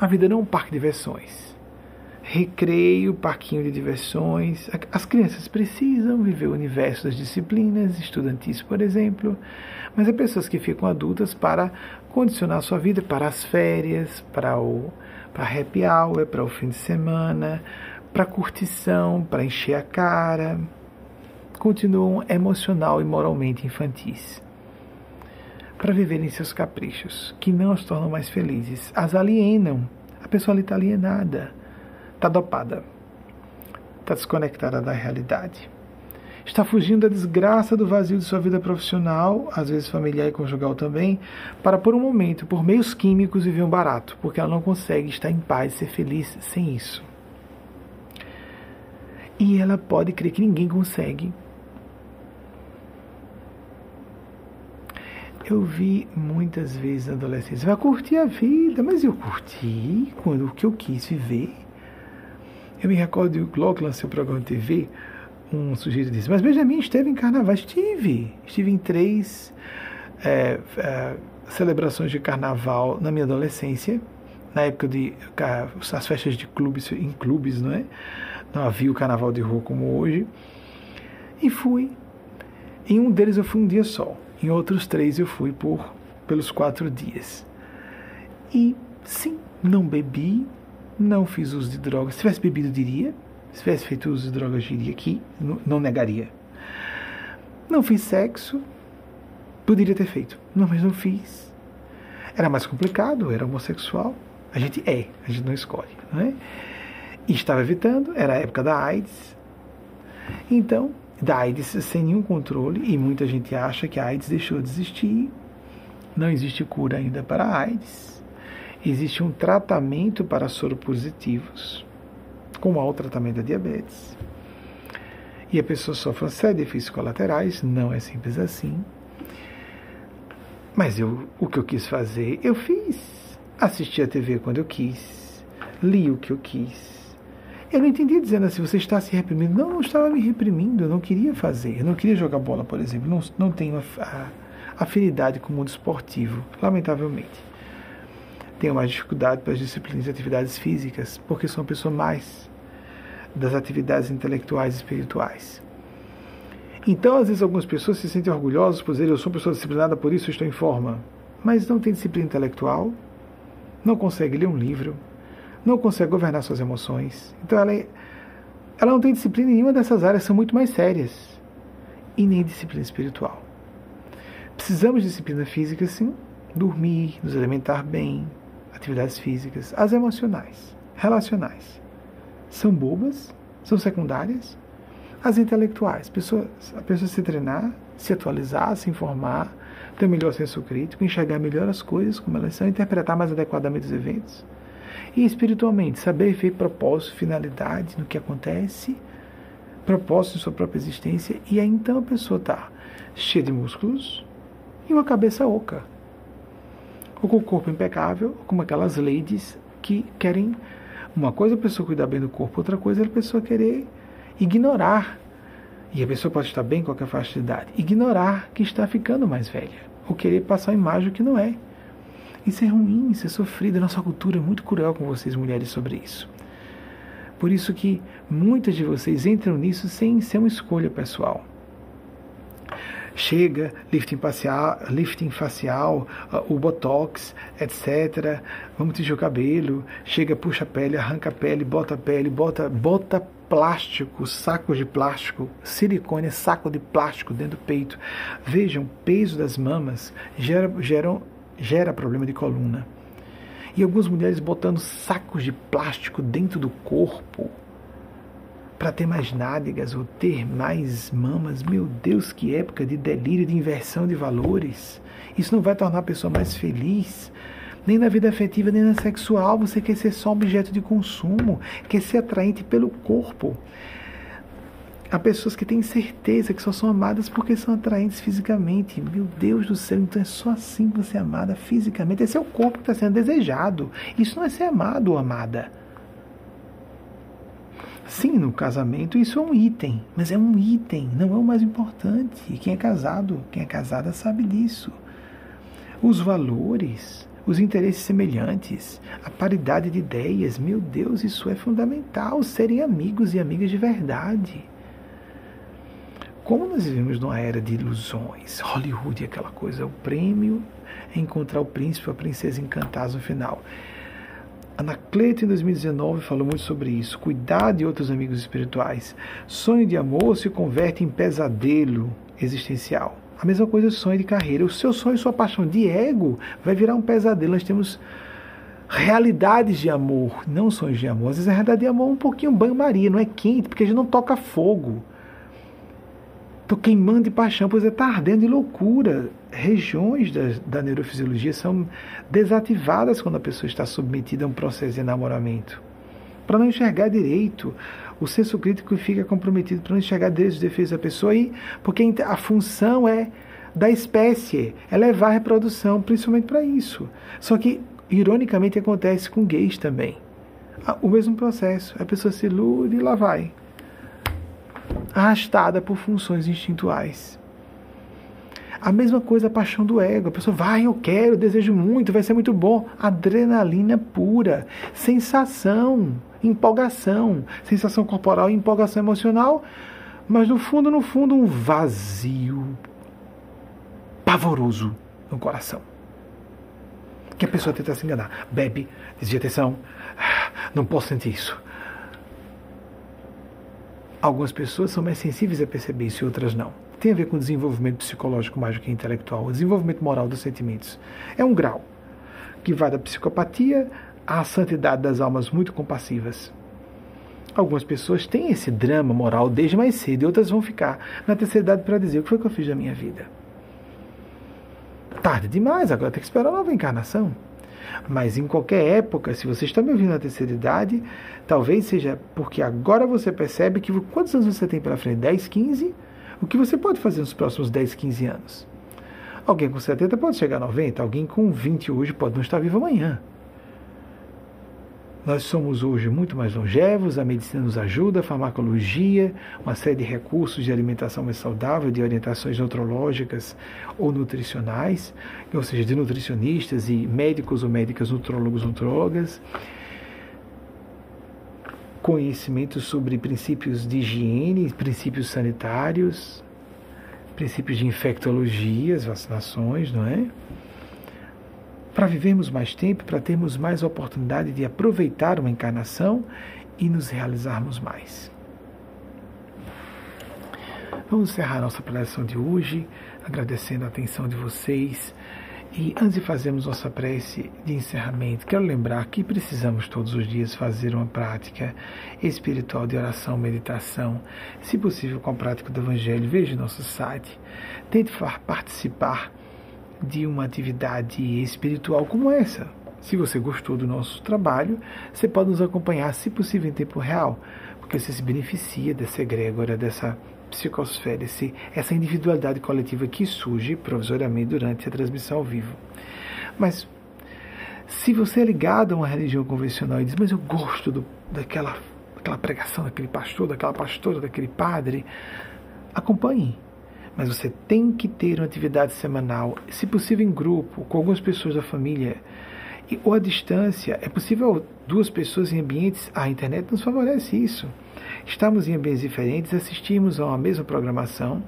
A vida não é um parque de diversões. Recreio, parquinho de diversões. As crianças precisam viver o universo das disciplinas estudantis, por exemplo, mas há pessoas que ficam adultas para condicionar sua vida para as férias, para o para happy hour, para o fim de semana, para curtição, para encher a cara. Continuam emocional e moralmente infantis para viverem seus caprichos, que não as tornam mais felizes, as alienam. A pessoa ali está alienada, está dopada, está desconectada da realidade. Está fugindo da desgraça do vazio de sua vida profissional, às vezes familiar e conjugal também, para por um momento, por meios químicos, viver um barato, porque ela não consegue estar em paz, ser feliz sem isso. E ela pode crer que ninguém consegue eu vi muitas vezes na adolescência, vai curtir a vida, mas eu curti quando o que eu quis viver. Eu me recordo de logo o programa de TV, um sujeito disse, mas Benjamin esteve em carnaval, estive, estive em três é, é, celebrações de carnaval na minha adolescência, na época de as festas de clubes, em clubes, não é? Não havia o carnaval de rua como hoje. E fui. Em um deles eu fui um dia só. Em outros três eu fui por pelos quatro dias. E sim, não bebi, não fiz uso de drogas. Se tivesse bebido, diria. Se tivesse feito uso de drogas, diria que não, negaria. Não fiz sexo, poderia ter feito. Não, mas não fiz. Era mais complicado, era homossexual. A gente é, a gente não escolhe, não é? E estava evitando, era a época da AIDS. Então, da AIDS sem nenhum controle e muita gente acha que a AIDS deixou de existir. Não existe cura ainda para a AIDS. Existe um tratamento para soropositivos, como há o tratamento da diabetes. E a pessoa sofre uma série efeitos colaterais, não é simples assim. Mas eu, o que eu quis fazer, eu fiz. Assisti a TV quando eu quis, li o que eu quis, eu não entendi dizendo assim, você está se reprimindo. Não, não estava me reprimindo, eu não queria fazer. Eu não queria jogar bola, por exemplo. Não, não tenho afinidade com o mundo esportivo, lamentavelmente. Tenho mais dificuldade para as disciplinas e atividades físicas, porque sou uma pessoa mais das atividades intelectuais e espirituais. Então, às vezes, algumas pessoas se sentem orgulhosas por dizer eu sou uma pessoa disciplinada, por isso estou em forma. Mas não tem disciplina intelectual, não consegue ler um livro, não consegue governar suas emoções. Então ela, é, ela não tem disciplina nenhuma dessas áreas, são muito mais sérias. E nem disciplina espiritual. Precisamos de disciplina física, sim. Dormir, nos alimentar bem, atividades físicas. As emocionais, relacionais. São bobas, são secundárias. As intelectuais, pessoas, a pessoa se treinar, se atualizar, se informar, ter um melhor senso crítico, enxergar melhor as coisas como elas são, interpretar mais adequadamente os eventos e espiritualmente, saber ver propósito, finalidade no que acontece, propósito em sua própria existência, e aí então a pessoa está cheia de músculos e uma cabeça oca. Ou com o corpo impecável, como aquelas ladies que querem. Uma coisa a pessoa cuidar bem do corpo, outra coisa é a pessoa querer ignorar E a pessoa pode estar bem com qualquer faixa de idade. Ignorar que está ficando mais velha. Ou querer passar a imagem que não é. Isso é ruim, isso é sofrido. A nossa cultura é muito cruel com vocês, mulheres, sobre isso. Por isso que muitas de vocês entram nisso sem ser uma escolha pessoal. Chega, lifting facial, lifting facial o botox, etc. Vamos tingir o cabelo. Chega, puxa a pele, arranca a pele, bota a pele, bota, bota plástico, sacos de plástico, silicone, saco de plástico dentro do peito. Vejam, peso das mamas gera, gera, gera problema de coluna. E algumas mulheres botando sacos de plástico dentro do corpo para ter mais nádegas ou ter mais mamas. Meu Deus, que época de delírio, de inversão de valores. Isso não vai tornar a pessoa mais feliz. Nem na vida afetiva, nem na sexual. Você quer ser só objeto de consumo, quer ser atraente pelo corpo. Há pessoas que têm certeza que só são amadas porque são atraentes fisicamente. Meu Deus do céu, então é só assim que você é amada fisicamente. Esse é o corpo que está sendo desejado. Isso não é ser amado ou amada. Sim, no casamento isso é um item, mas é um item, não é o mais importante. E quem é casado, quem é casada sabe disso. Os valores, os interesses semelhantes, a paridade de ideias, meu Deus, isso é fundamental. Serem amigos e amigas de verdade. Como nós vivemos numa era de ilusões, Hollywood é aquela coisa, o prêmio é encontrar o príncipe ou a princesa encantados no final. Anacleto, em 2019, falou muito sobre isso. Cuidar de outros amigos espirituais. Sonho de amor se converte em pesadelo existencial. A mesma coisa é sonho de carreira. O seu sonho, sua paixão de ego vai virar um pesadelo. Nós temos realidades de amor, não sonhos de amor. Às vezes a realidade de amor é um pouquinho banho-maria, não é quente, porque a gente não toca fogo. Estou queimando de paixão, pois está ardendo de loucura. Regiões da, da neurofisiologia são desativadas quando a pessoa está submetida a um processo de enamoramento. Para não enxergar direito, o senso crítico fica comprometido para não enxergar direito os defeitos da pessoa, aí, porque a função é da espécie, é levar a reprodução, principalmente para isso. Só que, ironicamente, acontece com gays também. O mesmo processo, a pessoa se ilude e lá vai arrastada por funções instintuais. A mesma coisa a paixão do ego. A pessoa vai, eu quero, desejo muito, vai ser muito bom. Adrenalina pura, sensação, empolgação, sensação corporal empolgação emocional, mas no fundo, no fundo, um vazio pavoroso no coração. Que a pessoa tenta se enganar. Bebe, desvia atenção, ah, não posso sentir isso Algumas pessoas são mais sensíveis a perceber isso e outras não. Tem a ver com o desenvolvimento psicológico mais do que intelectual, o desenvolvimento moral dos sentimentos. É um grau que vai da psicopatia à santidade das almas muito compassivas. Algumas pessoas têm esse drama moral desde mais cedo e outras vão ficar na terceira idade para dizer o que foi que eu fiz da minha vida. Tarde demais, agora tem que esperar a nova encarnação. Mas em qualquer época, se você está me ouvindo na terceira idade, talvez seja porque agora você percebe que quantos anos você tem pela frente? 10, 15? O que você pode fazer nos próximos 10, 15 anos? Alguém com 70 pode chegar a 90, alguém com 20 hoje pode não estar vivo amanhã. Nós somos hoje muito mais longevos, a medicina nos ajuda, a farmacologia, uma série de recursos de alimentação mais saudável, de orientações nutrológicas ou nutricionais, ou seja, de nutricionistas e médicos ou médicas, nutrólogos, nutrólogas. Conhecimento sobre princípios de higiene, princípios sanitários, princípios de infectologia, as vacinações, não é? Para vivermos mais tempo, para termos mais oportunidade de aproveitar uma encarnação e nos realizarmos mais. Vamos encerrar nossa preleção de hoje, agradecendo a atenção de vocês. E antes de fazermos nossa prece de encerramento, quero lembrar que precisamos todos os dias fazer uma prática espiritual de oração, meditação, se possível com a prática do Evangelho. Veja nosso site, tente participar de uma atividade espiritual como essa. Se você gostou do nosso trabalho, você pode nos acompanhar, se possível, em tempo real, porque você se beneficia dessa egrégora, dessa psicosfera, esse, essa individualidade coletiva que surge provisoriamente durante a transmissão ao vivo. Mas se você é ligado a uma religião convencional e diz, mas eu gosto do, daquela, daquela pregação daquele pastor, daquela pastora, daquele padre, acompanhe. Mas você tem que ter uma atividade semanal, se possível em grupo, com algumas pessoas da família. E, ou à distância, é possível duas pessoas em ambientes. A internet nos favorece isso. Estamos em ambientes diferentes, assistirmos a uma mesma programação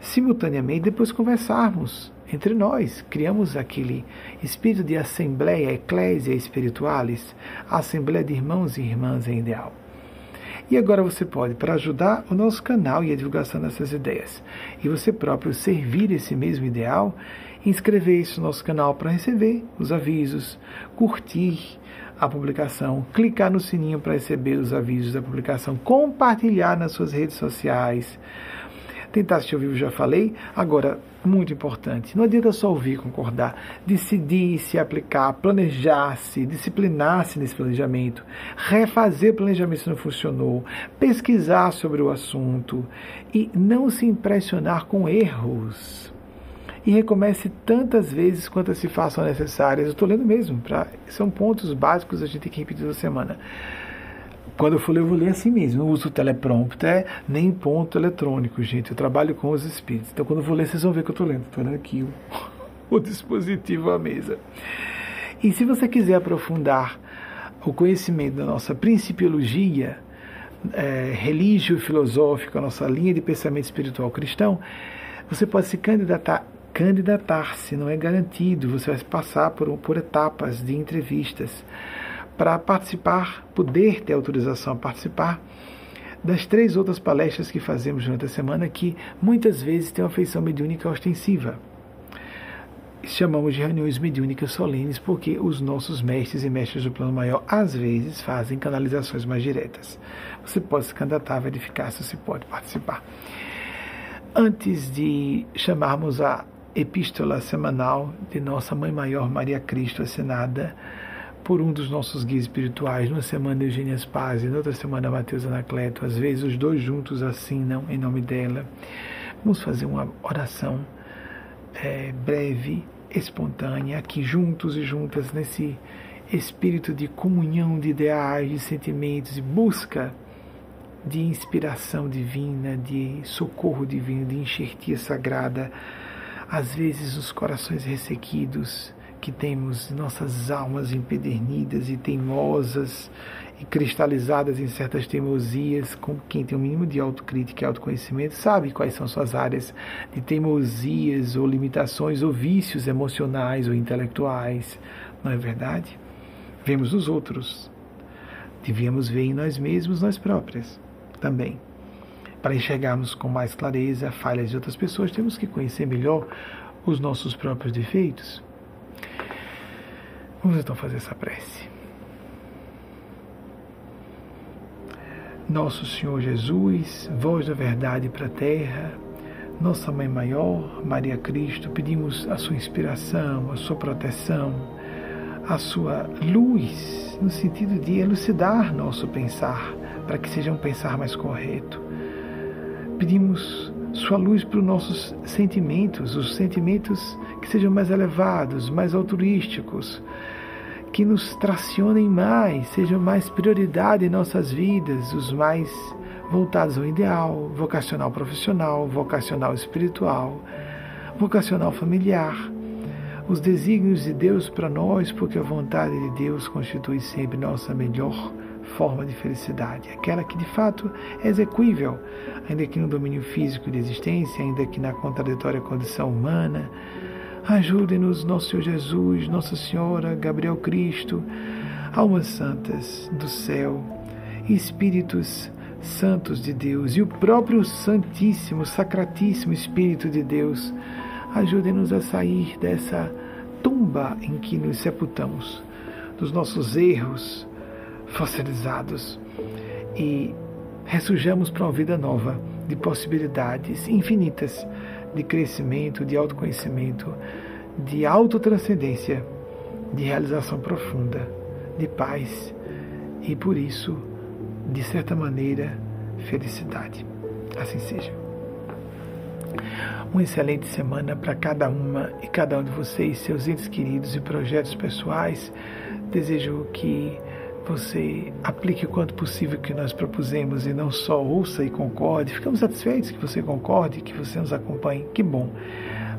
simultaneamente, depois conversarmos entre nós. Criamos aquele espírito de assembleia, eclésia espiritualis, a assembleia de irmãos e irmãs em ideal. E agora você pode, para ajudar o nosso canal e a divulgação dessas ideias, e você próprio servir esse mesmo ideal, inscrever-se no nosso canal para receber os avisos, curtir a publicação, clicar no sininho para receber os avisos da publicação, compartilhar nas suas redes sociais, Tentar assistir ao vivo, já falei. Agora, muito importante, não adianta só ouvir concordar. Decidir se aplicar, planejar-se, disciplinar-se nesse planejamento, refazer planejamento se não funcionou, pesquisar sobre o assunto e não se impressionar com erros. E recomece tantas vezes quantas se façam necessárias. Eu estou lendo mesmo, pra, são pontos básicos a gente tem que repetir toda semana. Quando eu for ler, eu vou ler assim mesmo. Não uso teleprompter, nem ponto eletrônico, gente. Eu trabalho com os espíritos. Então, quando eu for ler, vocês vão ver que eu estou lendo. Estou lendo aqui o, (laughs) o dispositivo à mesa. E se você quiser aprofundar o conhecimento da nossa principiologia é, religio-filosófica, a nossa linha de pensamento espiritual cristão, você pode se candidatar candidatar-se, não é garantido, você vai passar por, por etapas de entrevistas para participar, poder ter autorização a participar das três outras palestras que fazemos durante a semana, que muitas vezes têm uma feição mediúnica ostensiva. Chamamos de reuniões mediúnicas solenes porque os nossos mestres e mestres do plano maior às vezes fazem canalizações mais diretas. Você pode se candidatar, verificar se você pode participar. Antes de chamarmos a epístola semanal de nossa Mãe Maior Maria Cristo assinada por um dos nossos guias espirituais, numa semana Eugênia Spaz na outra semana Mateus Anacleto, às vezes os dois juntos assinam em nome dela. Vamos fazer uma oração é, breve, espontânea, aqui juntos e juntas, nesse espírito de comunhão de ideais, de sentimentos, de busca de inspiração divina, de socorro divino, de enxertia sagrada, às vezes os corações ressequidos, que temos nossas almas empedernidas e teimosas e cristalizadas em certas teimosias, com quem tem o um mínimo de autocrítica e autoconhecimento sabe quais são suas áreas de teimosias ou limitações ou vícios emocionais ou intelectuais, não é verdade? Vemos nos outros. Devíamos ver em nós mesmos, nós próprias também. Para enxergarmos com mais clareza falhas de outras pessoas, temos que conhecer melhor os nossos próprios defeitos. Vamos então fazer essa prece. Nosso Senhor Jesus, voz da verdade para a terra, nossa Mãe Maior, Maria Cristo, pedimos a sua inspiração, a sua proteção, a sua luz, no sentido de elucidar nosso pensar, para que seja um pensar mais correto. Pedimos sua luz para os nossos sentimentos, os sentimentos que sejam mais elevados, mais altruísticos, que nos tracionem mais, sejam mais prioridade em nossas vidas, os mais voltados ao ideal, vocacional profissional, vocacional espiritual, vocacional familiar. Os desígnios de Deus para nós, porque a vontade de Deus constitui sempre nossa melhor forma de felicidade, aquela que de fato é execuível, ainda que no domínio físico de existência, ainda que na contraditória condição humana, Ajude-nos, nosso Senhor Jesus, Nossa Senhora, Gabriel Cristo, almas santas do céu, Espíritos santos de Deus e o próprio Santíssimo, Sacratíssimo Espírito de Deus. Ajude-nos a sair dessa tumba em que nos sepultamos, dos nossos erros fossilizados e ressurjamos para uma vida nova, de possibilidades infinitas de crescimento, de autoconhecimento, de autotranscendência, de realização profunda, de paz e, por isso, de certa maneira, felicidade. Assim seja. Uma excelente semana para cada uma e cada um de vocês, seus entes queridos e projetos pessoais. Desejo que você aplique o quanto possível o que nós propusemos e não só ouça e concorde. Ficamos satisfeitos que você concorde, que você nos acompanhe, que bom.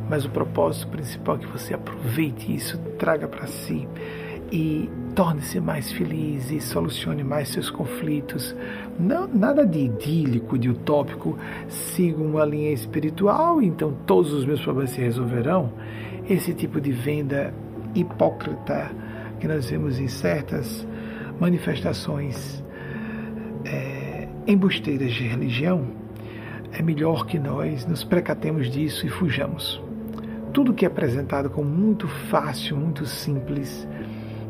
Mas o propósito principal é que você aproveite isso, traga para si e torne-se mais feliz e solucione mais seus conflitos. Não, nada de idílico, de utópico. Siga uma linha espiritual, então todos os meus problemas se resolverão. Esse tipo de venda hipócrita que nós vemos em certas manifestações é, embusteiras de religião, é melhor que nós nos precatemos disso e fujamos. Tudo que é apresentado como muito fácil, muito simples,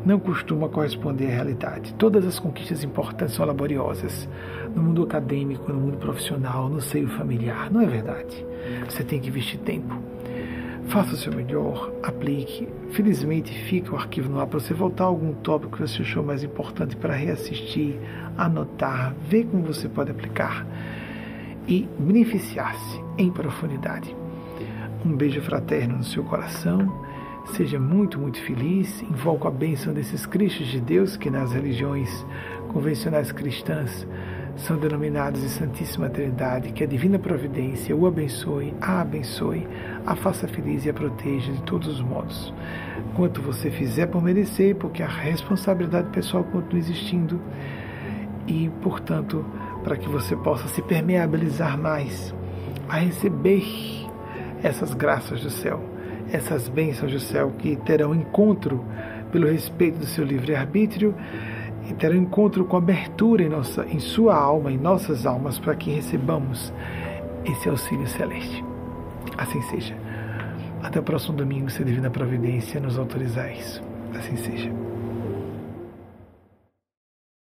não costuma corresponder à realidade. Todas as conquistas importantes são laboriosas. No mundo acadêmico, no mundo profissional, no seio familiar. Não é verdade. Você tem que investir tempo. Faça o seu melhor, aplique. Felizmente fica o arquivo no ar para você voltar a algum tópico que você achou mais importante para reassistir, anotar, ver como você pode aplicar e beneficiar-se em profundidade. Um beijo fraterno no seu coração. Seja muito, muito feliz. Invoco a bênção desses Cristos de Deus que nas religiões convencionais cristãs são denominados de Santíssima Trindade, que a Divina Providência o abençoe, a abençoe, a faça feliz e a proteja de todos os modos. Quanto você fizer por merecer, porque a responsabilidade pessoal continua existindo e, portanto, para que você possa se permeabilizar mais a receber essas graças do céu, essas bênçãos do céu que terão encontro pelo respeito do seu livre-arbítrio e terá um encontro com abertura em, nossa, em sua alma, em nossas almas, para que recebamos esse auxílio celeste. Assim seja. Até o próximo domingo, se a Divina Providência nos autorizar isso. Assim seja.